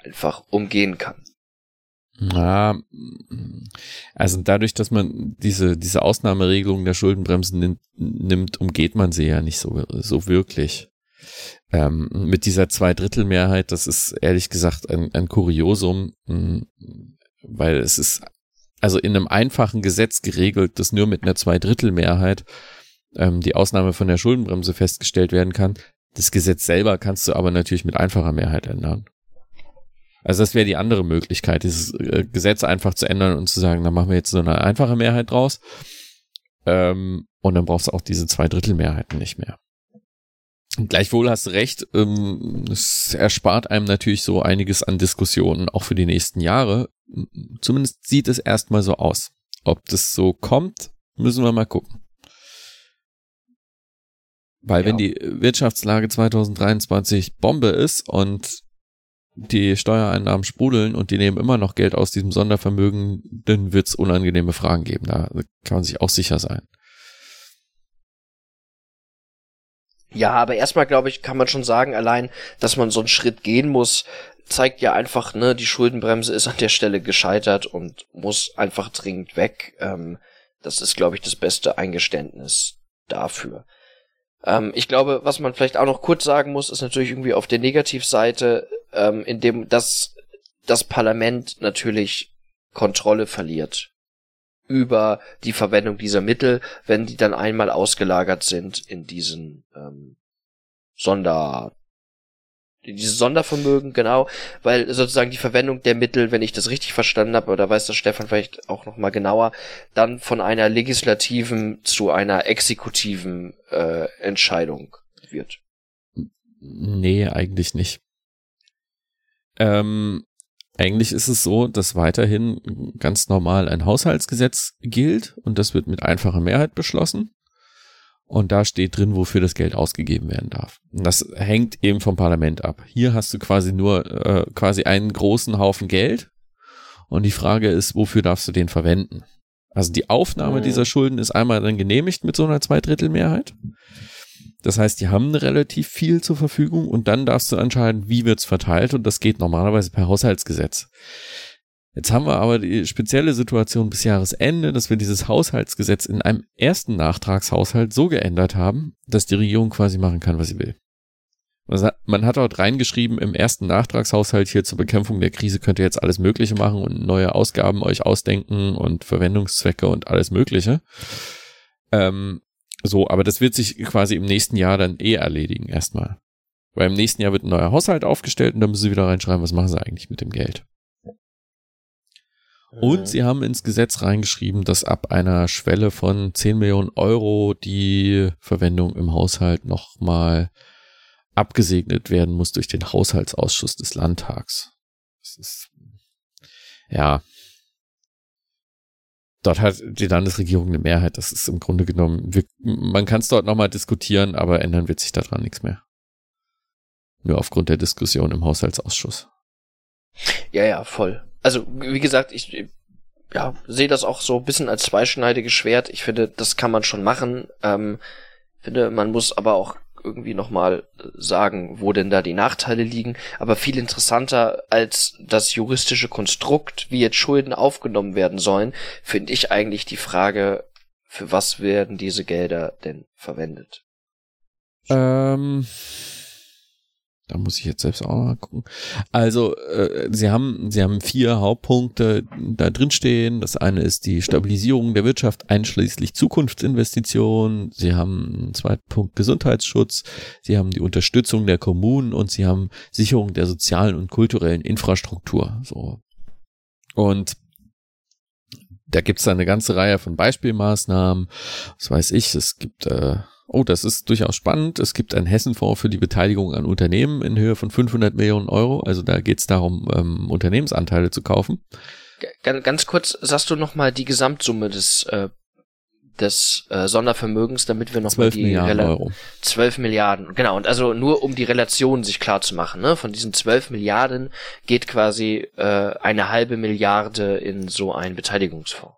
einfach umgehen kann. Ja, also dadurch, dass man diese, diese Ausnahmeregelung der Schuldenbremsen nimmt, nimmt, umgeht man sie ja nicht so, so wirklich. Ähm, mit dieser Zweidrittelmehrheit, das ist ehrlich gesagt ein, ein Kuriosum, weil es ist also in einem einfachen Gesetz geregelt, dass nur mit einer Zweidrittelmehrheit ähm, die Ausnahme von der Schuldenbremse festgestellt werden kann. Das Gesetz selber kannst du aber natürlich mit einfacher Mehrheit ändern. Also das wäre die andere Möglichkeit, dieses äh, Gesetz einfach zu ändern und zu sagen, dann machen wir jetzt so eine einfache Mehrheit draus. Ähm, und dann brauchst du auch diese Zweidrittelmehrheiten nicht mehr. Gleichwohl hast du recht, ähm, es erspart einem natürlich so einiges an Diskussionen, auch für die nächsten Jahre. Zumindest sieht es erstmal so aus. Ob das so kommt, müssen wir mal gucken. Weil ja. wenn die Wirtschaftslage 2023 Bombe ist und die Steuereinnahmen sprudeln und die nehmen immer noch Geld aus diesem Sondervermögen, dann wird es unangenehme Fragen geben. Da kann man sich auch sicher sein. Ja, aber erstmal glaube ich, kann man schon sagen, allein, dass man so einen Schritt gehen muss, zeigt ja einfach, ne, die Schuldenbremse ist an der Stelle gescheitert und muss einfach dringend weg. Ähm, das ist, glaube ich, das beste Eingeständnis dafür. Ähm, ich glaube, was man vielleicht auch noch kurz sagen muss, ist natürlich irgendwie auf der Negativseite, ähm, in dem das, das Parlament natürlich Kontrolle verliert über die Verwendung dieser Mittel, wenn die dann einmal ausgelagert sind in diesen ähm, Sonder dieses Sondervermögen, genau, weil sozusagen die Verwendung der Mittel, wenn ich das richtig verstanden habe, oder weiß das Stefan vielleicht auch nochmal genauer, dann von einer legislativen zu einer exekutiven äh, Entscheidung wird. Nee, eigentlich nicht. Ähm, eigentlich ist es so, dass weiterhin ganz normal ein Haushaltsgesetz gilt und das wird mit einfacher Mehrheit beschlossen. Und da steht drin, wofür das Geld ausgegeben werden darf. Und das hängt eben vom Parlament ab. Hier hast du quasi nur äh, quasi einen großen Haufen Geld. Und die Frage ist, wofür darfst du den verwenden? Also die Aufnahme oh. dieser Schulden ist einmal dann genehmigt mit so einer Zweidrittelmehrheit. Das heißt, die haben relativ viel zur Verfügung und dann darfst du entscheiden, wie wird's verteilt und das geht normalerweise per Haushaltsgesetz. Jetzt haben wir aber die spezielle Situation bis Jahresende, dass wir dieses Haushaltsgesetz in einem ersten Nachtragshaushalt so geändert haben, dass die Regierung quasi machen kann, was sie will. Man hat dort reingeschrieben, im ersten Nachtragshaushalt hier zur Bekämpfung der Krise könnt ihr jetzt alles Mögliche machen und neue Ausgaben euch ausdenken und Verwendungszwecke und alles Mögliche. Ähm, so, aber das wird sich quasi im nächsten Jahr dann eh erledigen erstmal. Weil im nächsten Jahr wird ein neuer Haushalt aufgestellt und dann müssen sie wieder reinschreiben, was machen sie eigentlich mit dem Geld. Und sie haben ins Gesetz reingeschrieben, dass ab einer Schwelle von 10 Millionen Euro die Verwendung im Haushalt nochmal abgesegnet werden muss durch den Haushaltsausschuss des Landtags. Das ist ja, dort hat die Landesregierung eine Mehrheit. Das ist im Grunde genommen, wir, man kann es dort nochmal diskutieren, aber ändern wird sich daran nichts mehr. Nur aufgrund der Diskussion im Haushaltsausschuss. Ja, ja, voll. Also, wie gesagt, ich ja, sehe das auch so ein bisschen als zweischneidiges Schwert. Ich finde, das kann man schon machen. Ähm, finde, man muss aber auch irgendwie nochmal sagen, wo denn da die Nachteile liegen. Aber viel interessanter als das juristische Konstrukt, wie jetzt Schulden aufgenommen werden sollen, finde ich eigentlich die Frage, für was werden diese Gelder denn verwendet? Ähm, da muss ich jetzt selbst auch mal gucken. Also, äh, sie haben, sie haben vier Hauptpunkte da drin stehen. Das eine ist die Stabilisierung der Wirtschaft einschließlich Zukunftsinvestitionen. Sie haben einen zweiten Punkt Gesundheitsschutz. Sie haben die Unterstützung der Kommunen und sie haben Sicherung der sozialen und kulturellen Infrastruktur. So. Und da gibt's da eine ganze Reihe von Beispielmaßnahmen. Was weiß ich, es gibt äh, Oh, das ist durchaus spannend. Es gibt einen Hessenfonds für die Beteiligung an Unternehmen in Höhe von 500 Millionen Euro. Also da geht es darum, ähm, Unternehmensanteile zu kaufen. Ganz, ganz kurz, sagst du nochmal die Gesamtsumme des, äh, des äh, Sondervermögens, damit wir nochmal die Milliarden Rel Euro. 12 Milliarden, genau. Und also nur um die Relation sich klar zu machen, ne? Von diesen 12 Milliarden geht quasi äh, eine halbe Milliarde in so einen Beteiligungsfonds.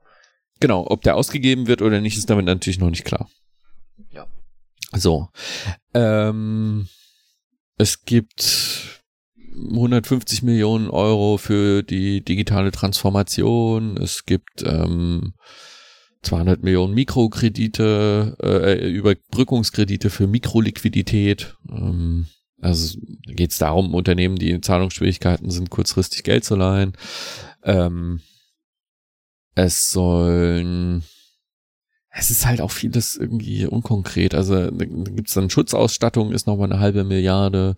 Genau, ob der ausgegeben wird oder nicht, ist damit natürlich noch nicht klar. So. Ähm, es gibt 150 Millionen Euro für die digitale Transformation. Es gibt ähm, 200 Millionen Mikrokredite, äh, Überbrückungskredite für Mikroliquidität. Ähm, also geht es darum, Unternehmen, die in Zahlungsschwierigkeiten sind, kurzfristig Geld zu leihen. Ähm, es sollen es ist halt auch vieles irgendwie unkonkret. Also da gibt's dann Schutzausstattung, ist nochmal eine halbe Milliarde,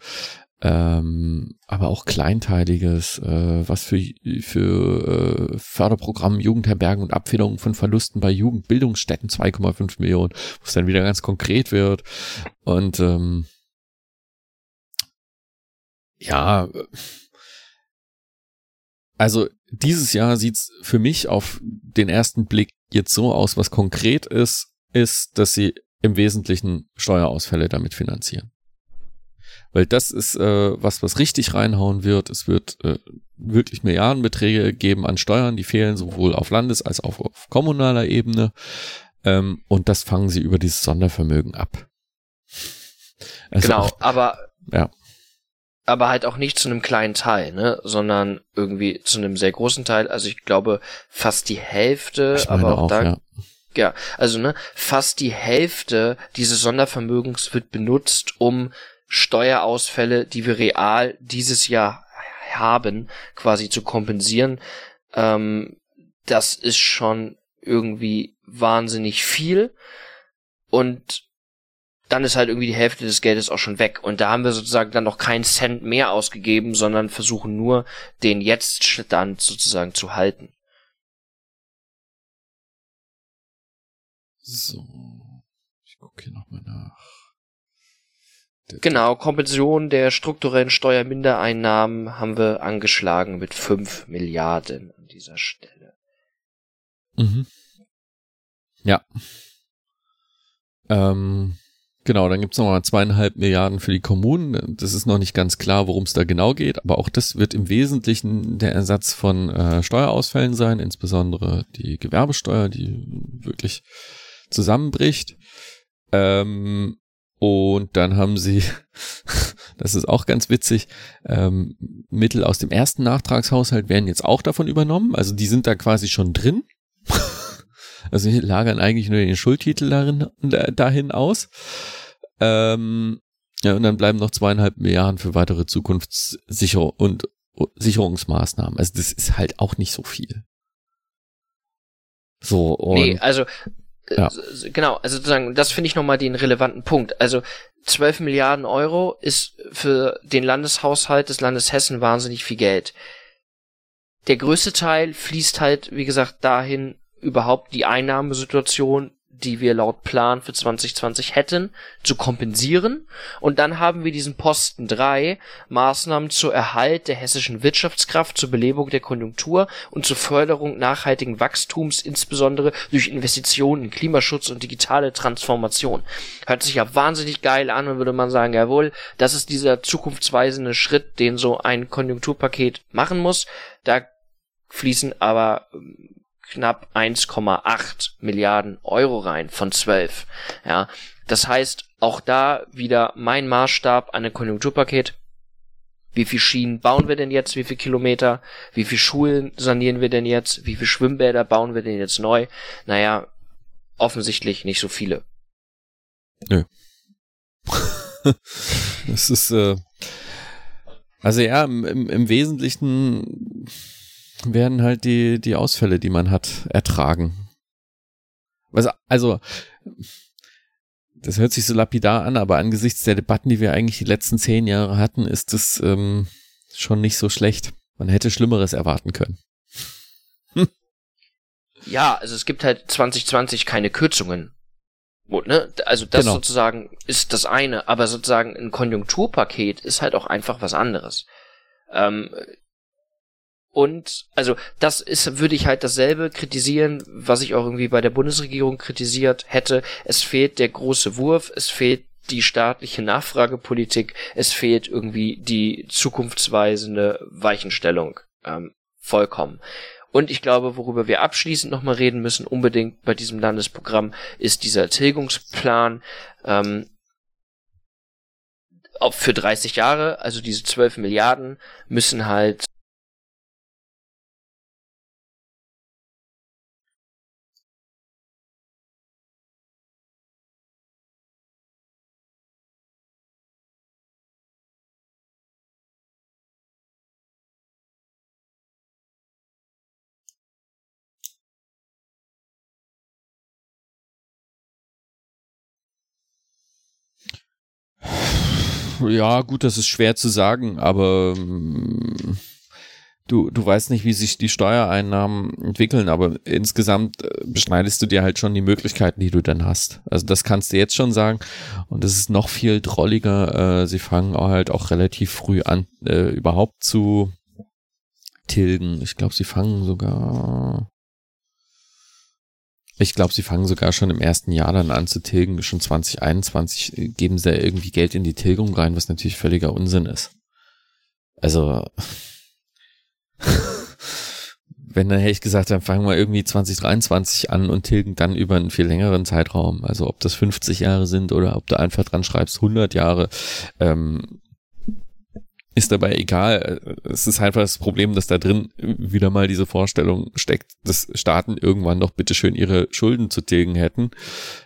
ähm, aber auch kleinteiliges, äh, was für, für äh, Förderprogramm Jugendherbergen und Abfederung von Verlusten bei Jugendbildungsstätten 2,5 Millionen, wo es dann wieder ganz konkret wird. Und ähm, ja, also dieses Jahr sieht's für mich auf den ersten Blick jetzt so aus, was konkret ist, ist, dass sie im Wesentlichen Steuerausfälle damit finanzieren. Weil das ist äh, was, was richtig reinhauen wird. Es wird äh, wirklich Milliardenbeträge geben an Steuern, die fehlen sowohl auf Landes- als auch auf kommunaler Ebene. Ähm, und das fangen sie über dieses Sondervermögen ab. Also genau, auch, aber ja aber halt auch nicht zu einem kleinen Teil, ne, sondern irgendwie zu einem sehr großen Teil. Also ich glaube fast die Hälfte, aber auch, auch da, ja. ja, also ne, fast die Hälfte dieses Sondervermögens wird benutzt, um Steuerausfälle, die wir real dieses Jahr haben, quasi zu kompensieren. Ähm, das ist schon irgendwie wahnsinnig viel. Und dann ist halt irgendwie die Hälfte des Geldes auch schon weg. Und da haben wir sozusagen dann noch keinen Cent mehr ausgegeben, sondern versuchen nur, den Jetzt-Stand sozusagen zu halten. So. Ich gucke hier nochmal nach. Genau, Kompensation der strukturellen Steuermindereinnahmen haben wir angeschlagen mit 5 Milliarden an dieser Stelle. Mhm. Ja. Ähm, Genau, dann gibt's nochmal zweieinhalb Milliarden für die Kommunen. Das ist noch nicht ganz klar, worum es da genau geht, aber auch das wird im Wesentlichen der Ersatz von äh, Steuerausfällen sein, insbesondere die Gewerbesteuer, die wirklich zusammenbricht. Ähm, und dann haben sie, das ist auch ganz witzig, ähm, Mittel aus dem ersten Nachtragshaushalt werden jetzt auch davon übernommen. Also die sind da quasi schon drin. Also wir lagern eigentlich nur den Schuldtitel darin, dahin aus. Ähm, ja, und dann bleiben noch zweieinhalb Milliarden für weitere Zukunftssicherung und Sicherungsmaßnahmen. Also das ist halt auch nicht so viel. So, und nee, also äh, ja. genau, also sozusagen, das finde ich nochmal den relevanten Punkt. Also 12 Milliarden Euro ist für den Landeshaushalt des Landes Hessen wahnsinnig viel Geld. Der größte Teil fließt halt, wie gesagt, dahin, überhaupt die Einnahmesituation die wir laut Plan für 2020 hätten, zu kompensieren. Und dann haben wir diesen Posten 3, Maßnahmen zur Erhalt der hessischen Wirtschaftskraft, zur Belebung der Konjunktur und zur Förderung nachhaltigen Wachstums, insbesondere durch Investitionen in Klimaschutz und digitale Transformation. Hört sich ja wahnsinnig geil an und würde man sagen, jawohl, das ist dieser zukunftsweisende Schritt, den so ein Konjunkturpaket machen muss. Da fließen aber ähm, knapp 1,8 Milliarden Euro rein von 12. Ja, das heißt, auch da wieder mein Maßstab an ein Konjunkturpaket. Wie viel Schienen bauen wir denn jetzt? Wie viel Kilometer? Wie viel Schulen sanieren wir denn jetzt? Wie viel Schwimmbäder bauen wir denn jetzt neu? Naja, offensichtlich nicht so viele. Nö. das ist, äh, also ja, im, im Wesentlichen werden halt die, die Ausfälle, die man hat, ertragen. Also, also, das hört sich so lapidar an, aber angesichts der Debatten, die wir eigentlich die letzten zehn Jahre hatten, ist es ähm, schon nicht so schlecht. Man hätte Schlimmeres erwarten können. Hm. Ja, also es gibt halt 2020 keine Kürzungen. Ne? Also das genau. sozusagen ist das eine, aber sozusagen ein Konjunkturpaket ist halt auch einfach was anderes. Ähm, und also das ist, würde ich halt dasselbe kritisieren, was ich auch irgendwie bei der Bundesregierung kritisiert hätte. Es fehlt der große Wurf, es fehlt die staatliche Nachfragepolitik, es fehlt irgendwie die zukunftsweisende Weichenstellung ähm, vollkommen. Und ich glaube, worüber wir abschließend nochmal reden müssen, unbedingt bei diesem Landesprogramm, ist dieser Tilgungsplan. Ähm, für 30 Jahre, also diese 12 Milliarden, müssen halt Ja, gut, das ist schwer zu sagen, aber ähm, du, du weißt nicht, wie sich die Steuereinnahmen entwickeln, aber insgesamt äh, beschneidest du dir halt schon die Möglichkeiten, die du dann hast. Also das kannst du jetzt schon sagen. Und es ist noch viel drolliger. Äh, sie fangen halt auch relativ früh an, äh, überhaupt zu tilgen. Ich glaube, sie fangen sogar ich glaube, sie fangen sogar schon im ersten Jahr dann an zu tilgen. Schon 2021 äh, geben sie irgendwie Geld in die Tilgung rein, was natürlich völliger Unsinn ist. Also, wenn dann hätte ich gesagt, dann fangen wir irgendwie 2023 an und tilgen dann über einen viel längeren Zeitraum. Also ob das 50 Jahre sind oder ob du einfach dran schreibst 100 Jahre. Ähm, ist dabei egal. Es ist einfach das Problem, dass da drin wieder mal diese Vorstellung steckt, dass Staaten irgendwann doch bitteschön ihre Schulden zu tilgen hätten,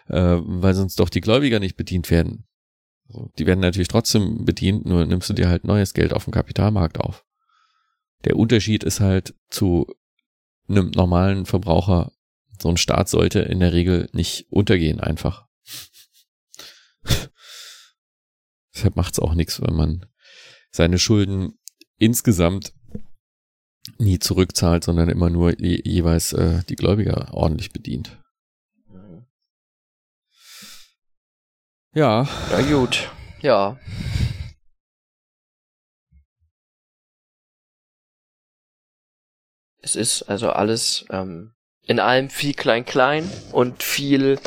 äh, weil sonst doch die Gläubiger nicht bedient werden. Die werden natürlich trotzdem bedient, nur nimmst du dir halt neues Geld auf dem Kapitalmarkt auf. Der Unterschied ist halt zu einem normalen Verbraucher, so ein Staat sollte in der Regel nicht untergehen einfach. Deshalb macht es auch nichts, wenn man seine Schulden insgesamt nie zurückzahlt, sondern immer nur je, jeweils äh, die Gläubiger ordentlich bedient. Ja. Ja, gut. Ja. Es ist also alles ähm, in allem viel klein-klein und viel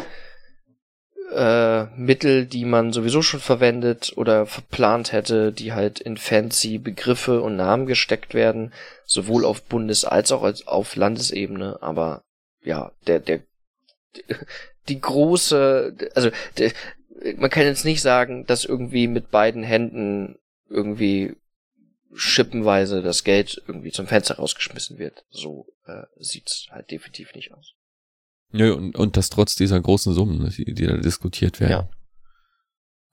äh, Mittel, die man sowieso schon verwendet oder verplant hätte, die halt in fancy Begriffe und Namen gesteckt werden, sowohl auf Bundes- als auch auf Landesebene. Aber ja, der, der, die große, also der, man kann jetzt nicht sagen, dass irgendwie mit beiden Händen irgendwie schippenweise das Geld irgendwie zum Fenster rausgeschmissen wird. So äh, sieht's halt definitiv nicht aus. Nö, und, und das trotz dieser großen Summen, die, die da diskutiert werden.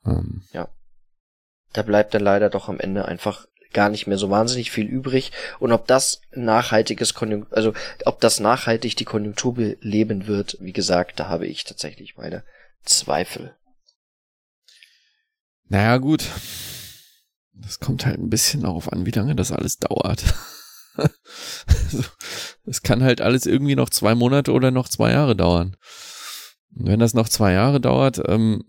Ja. Ähm. Ja. Da bleibt dann leider doch am Ende einfach gar nicht mehr so wahnsinnig viel übrig. Und ob das nachhaltiges Konjunktur, also ob das nachhaltig die Konjunktur beleben wird, wie gesagt, da habe ich tatsächlich meine Zweifel. Naja, gut. Das kommt halt ein bisschen darauf an, wie lange das alles dauert. es kann halt alles irgendwie noch zwei Monate oder noch zwei Jahre dauern. wenn das noch zwei Jahre dauert, ähm,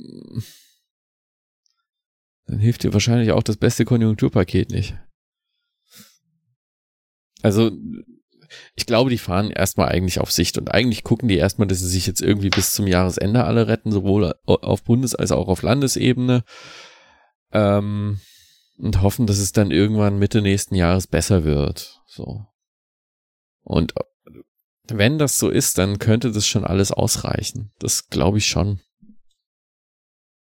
dann hilft dir wahrscheinlich auch das beste Konjunkturpaket nicht. Also, ich glaube, die fahren erstmal eigentlich auf Sicht und eigentlich gucken die erstmal, dass sie sich jetzt irgendwie bis zum Jahresende alle retten, sowohl auf Bundes- als auch auf Landesebene. Ähm, und hoffen, dass es dann irgendwann Mitte nächsten Jahres besser wird. So. Und wenn das so ist, dann könnte das schon alles ausreichen. Das glaube ich schon.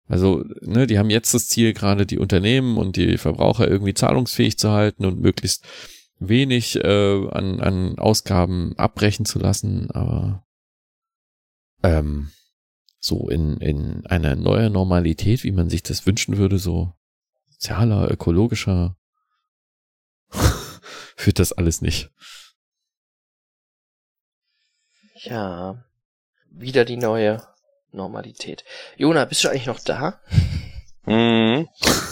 Also, ne, die haben jetzt das Ziel, gerade die Unternehmen und die Verbraucher irgendwie zahlungsfähig zu halten und möglichst wenig äh, an, an Ausgaben abbrechen zu lassen, aber ähm, so in, in einer neuen Normalität, wie man sich das wünschen würde, so sozialer, ökologischer, führt das alles nicht. Ja, wieder die neue Normalität. Jona, bist du eigentlich noch da? Mhm.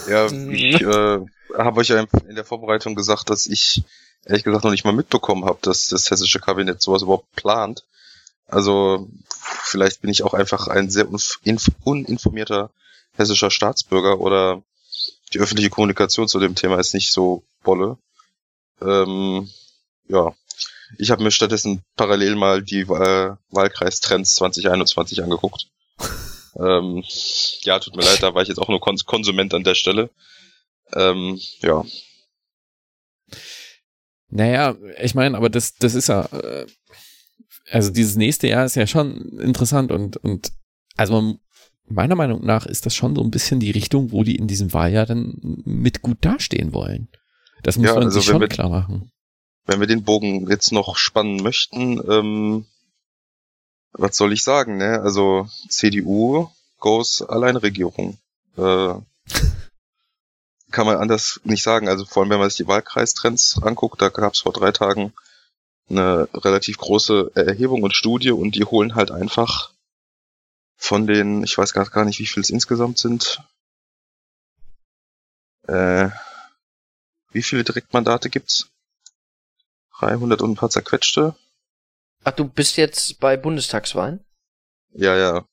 Ja, ich äh, habe euch ja in der Vorbereitung gesagt, dass ich ehrlich gesagt noch nicht mal mitbekommen habe, dass das hessische Kabinett sowas überhaupt plant. Also vielleicht bin ich auch einfach ein sehr uninformierter hessischer Staatsbürger oder die öffentliche Kommunikation zu dem Thema ist nicht so bolle. Ähm, ja, ich habe mir stattdessen parallel mal die äh, Wahlkreistrends 2021 angeguckt. ähm, ja, tut mir leid, da war ich jetzt auch nur Kons Konsument an der Stelle. Ähm, ja. Naja, ich meine, aber das, das ist ja, äh, also dieses nächste Jahr ist ja schon interessant und, und also man, meiner Meinung nach ist das schon so ein bisschen die Richtung, wo die in diesem Wahljahr dann mit gut dastehen wollen. Das muss ja, man also sich schon wir, klar machen. Wenn wir den Bogen jetzt noch spannen möchten, ähm, was soll ich sagen, ne? Also CDU goes Alleinregierung. Äh, kann man anders nicht sagen. Also vor allem, wenn man sich die Wahlkreistrends anguckt, da gab es vor drei Tagen eine relativ große Erhebung und Studie und die holen halt einfach von den, ich weiß gar, gar nicht, wie viel es insgesamt sind. Äh, wie viele Direktmandate gibt's? 300 und ein paar zerquetschte. Ach, du bist jetzt bei Bundestagswahlen? Ja, ja.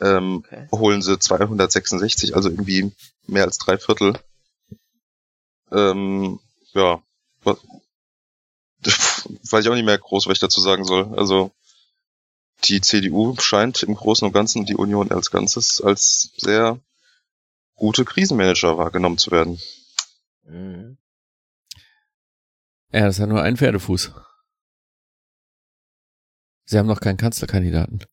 Ähm, okay. holen sie 266, also irgendwie mehr als drei Viertel. Ähm, ja. Weiß ich auch nicht mehr groß, was ich dazu sagen soll. Also, die CDU scheint im Großen und Ganzen die Union als Ganzes als sehr gute Krisenmanager wahrgenommen zu werden. Mhm. Ja, das hat nur einen Pferdefuß. Sie haben noch keinen Kanzlerkandidaten.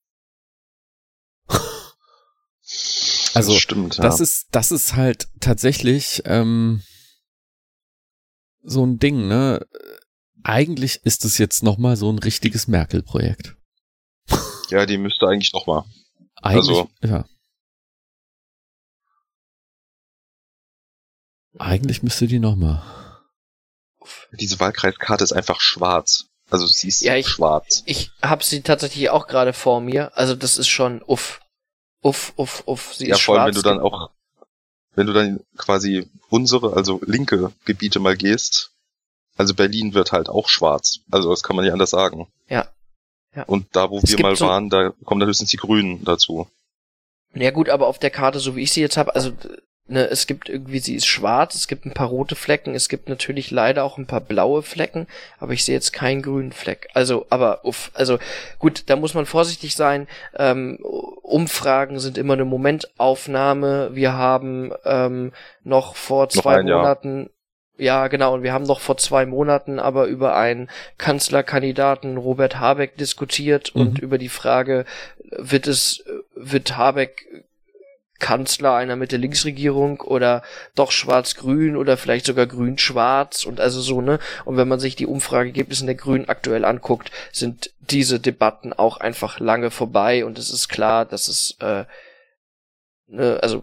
also, das, stimmt, ja. das ist, das ist halt tatsächlich ähm, so ein Ding, ne? Eigentlich ist es jetzt nochmal so ein richtiges Merkel-Projekt. Ja, die müsste eigentlich noch mal. Eigentlich, also, ja. Eigentlich müsste die noch mal. Diese Wahlkreiskarte ist einfach schwarz. Also sie ist ja, ich, schwarz. Ich habe sie tatsächlich auch gerade vor mir. Also das ist schon uff. Uff, uff, uff. Sie ja, ist vor allem, wenn du dann auch, wenn du dann quasi unsere, also linke Gebiete mal gehst, also Berlin wird halt auch schwarz. Also das kann man nicht anders sagen. Ja. Ja. Und da, wo es wir mal so waren, da kommen dann höchstens die Grünen dazu. Ja gut, aber auf der Karte, so wie ich sie jetzt habe, also ne, es gibt irgendwie, sie ist schwarz, es gibt ein paar rote Flecken, es gibt natürlich leider auch ein paar blaue Flecken, aber ich sehe jetzt keinen grünen Fleck. Also, aber uff, also gut, da muss man vorsichtig sein. Ähm, Umfragen sind immer eine Momentaufnahme. Wir haben ähm, noch vor zwei noch Monaten ja, genau. Und wir haben noch vor zwei Monaten aber über einen Kanzlerkandidaten Robert Habeck diskutiert mhm. und über die Frage, wird es, wird Habeck Kanzler einer Mitte-Links-Regierung oder doch schwarz-grün oder vielleicht sogar grün-schwarz und also so, ne? Und wenn man sich die Umfrageergebnisse der Grünen aktuell anguckt, sind diese Debatten auch einfach lange vorbei und es ist klar, dass es, äh, ne, also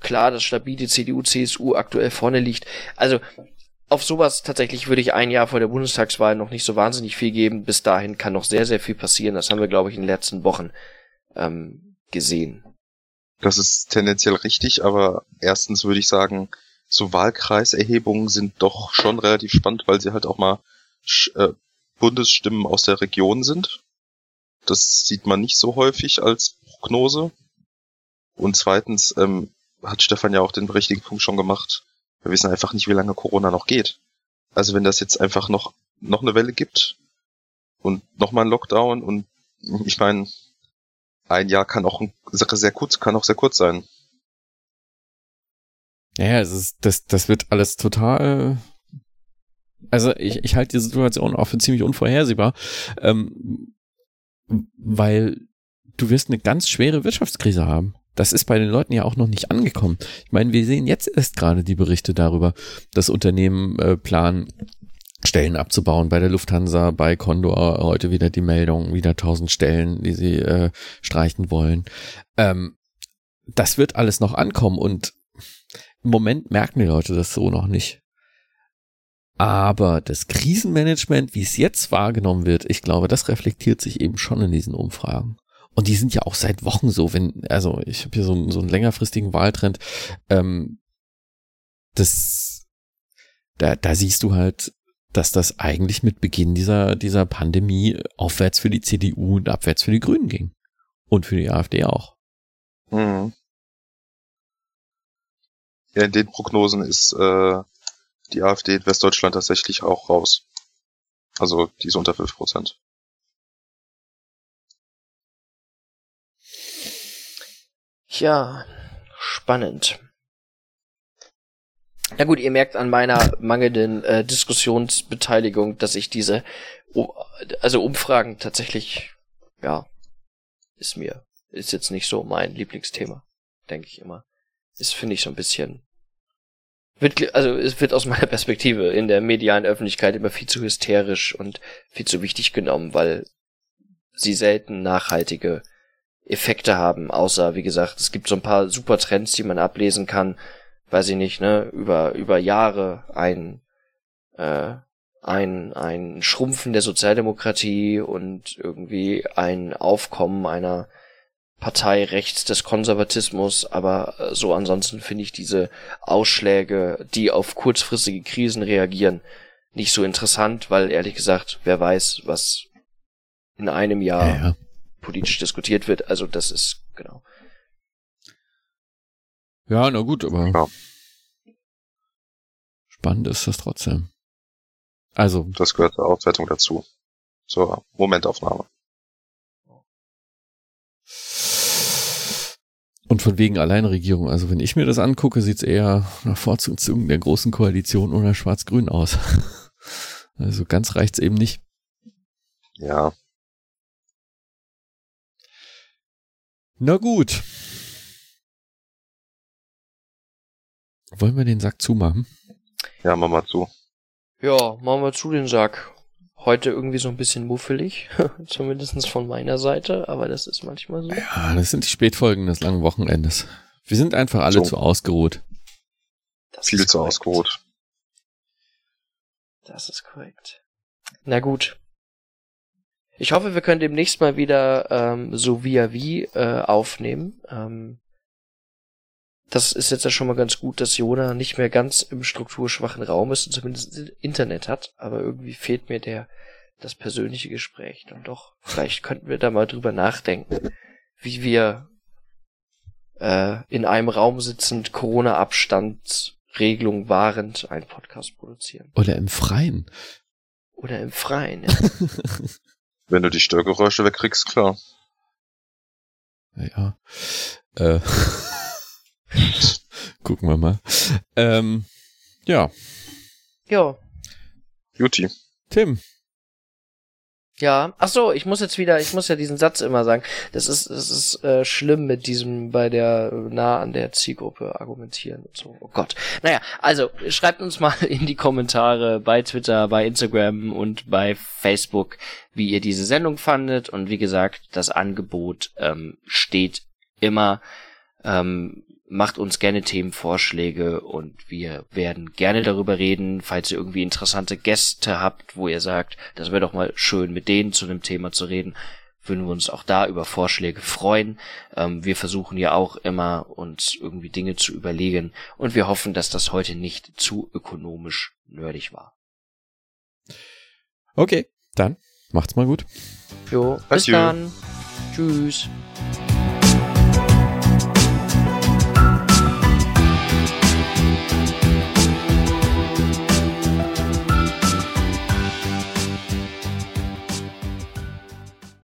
klar, dass stabil die CDU, CSU aktuell vorne liegt. Also auf sowas tatsächlich würde ich ein Jahr vor der Bundestagswahl noch nicht so wahnsinnig viel geben. Bis dahin kann noch sehr, sehr viel passieren. Das haben wir, glaube ich, in den letzten Wochen ähm, gesehen. Das ist tendenziell richtig, aber erstens würde ich sagen, so Wahlkreiserhebungen sind doch schon relativ spannend, weil sie halt auch mal äh, Bundesstimmen aus der Region sind. Das sieht man nicht so häufig als Prognose. Und zweitens ähm, hat Stefan ja auch den richtigen Punkt schon gemacht. Wir wissen einfach nicht, wie lange Corona noch geht. Also wenn das jetzt einfach noch, noch eine Welle gibt und nochmal ein Lockdown und ich meine, ein Jahr kann auch sehr kurz, kann auch sehr kurz sein. Ja, es ist, das, das wird alles total. Also ich, ich halte die Situation auch für ziemlich unvorhersehbar, ähm, weil du wirst eine ganz schwere Wirtschaftskrise haben. Das ist bei den Leuten ja auch noch nicht angekommen. Ich meine, wir sehen jetzt erst gerade die Berichte darüber, dass Unternehmen äh, planen, Stellen abzubauen bei der Lufthansa, bei Condor heute wieder die Meldung, wieder 1000 Stellen, die sie äh, streichen wollen. Ähm, das wird alles noch ankommen und im Moment merken die Leute das so noch nicht. Aber das Krisenmanagement, wie es jetzt wahrgenommen wird, ich glaube, das reflektiert sich eben schon in diesen Umfragen. Und die sind ja auch seit Wochen so, wenn, also ich habe hier so, so einen längerfristigen Wahltrend, ähm, das, da, da siehst du halt, dass das eigentlich mit Beginn dieser, dieser Pandemie aufwärts für die CDU und abwärts für die Grünen ging. Und für die AfD auch. Mhm. Ja, in den Prognosen ist äh, die AfD in Westdeutschland tatsächlich auch raus. Also die ist unter 5 Prozent. Ja, spannend. Na gut, ihr merkt an meiner mangelnden äh, Diskussionsbeteiligung, dass ich diese, also Umfragen tatsächlich, ja, ist mir, ist jetzt nicht so mein Lieblingsthema, denke ich immer. Ist, finde ich, so ein bisschen wird, also es wird aus meiner Perspektive in der medialen Öffentlichkeit immer viel zu hysterisch und viel zu wichtig genommen, weil sie selten nachhaltige Effekte haben, außer, wie gesagt, es gibt so ein paar super Trends, die man ablesen kann, weiß ich nicht, ne, über, über Jahre ein, äh, ein, ein Schrumpfen der Sozialdemokratie und irgendwie ein Aufkommen einer Partei rechts des Konservatismus, aber äh, so ansonsten finde ich diese Ausschläge, die auf kurzfristige Krisen reagieren, nicht so interessant, weil ehrlich gesagt, wer weiß, was in einem Jahr ja, ja. politisch diskutiert wird. Also das ist genau. Ja, na gut, aber ja. spannend ist das trotzdem. Also. Das gehört zur Auswertung dazu. Zur Momentaufnahme. Und von wegen Alleinregierung. Also wenn ich mir das angucke, sieht es eher nach Vorzugszügen der großen Koalition oder Schwarz-Grün aus. Also ganz reicht's eben nicht. Ja. Na gut. Wollen wir den Sack zumachen? Ja, machen wir zu. Ja, machen wir zu den Sack heute irgendwie so ein bisschen muffelig, zumindest von meiner Seite, aber das ist manchmal so. Ja, das sind die Spätfolgen des langen Wochenendes. Wir sind einfach alle so. zu ausgeruht. Das Viel zu ausgeruht. Das ist korrekt. Na gut. Ich hoffe, wir können demnächst mal wieder ähm, so via wie äh, aufnehmen. Ähm, das ist jetzt ja schon mal ganz gut, dass Jona nicht mehr ganz im strukturschwachen Raum ist und zumindest Internet hat, aber irgendwie fehlt mir der das persönliche Gespräch dann doch. Vielleicht könnten wir da mal drüber nachdenken, wie wir äh, in einem Raum sitzend Corona-Abstandsregelung wahrend einen Podcast produzieren. Oder im Freien. Oder im Freien, ja. Wenn du die Störgeräusche wegkriegst, klar. Ja. Äh. Gucken wir mal. Ähm, ja. Ja. Juti. Tim. Ja, ach so, ich muss jetzt wieder, ich muss ja diesen Satz immer sagen. Das ist, das ist äh, schlimm mit diesem bei der nah an der Zielgruppe argumentieren und so. Oh Gott. Naja, also schreibt uns mal in die Kommentare bei Twitter, bei Instagram und bei Facebook, wie ihr diese Sendung fandet. Und wie gesagt, das Angebot ähm, steht immer. Ähm, macht uns gerne Themenvorschläge und wir werden gerne darüber reden, falls ihr irgendwie interessante Gäste habt, wo ihr sagt, das wäre doch mal schön, mit denen zu einem Thema zu reden, würden wir uns auch da über Vorschläge freuen. Ähm, wir versuchen ja auch immer, uns irgendwie Dinge zu überlegen und wir hoffen, dass das heute nicht zu ökonomisch nerdig war. Okay, dann Macht's mal gut. Jo, bis Adieu. dann. Tschüss.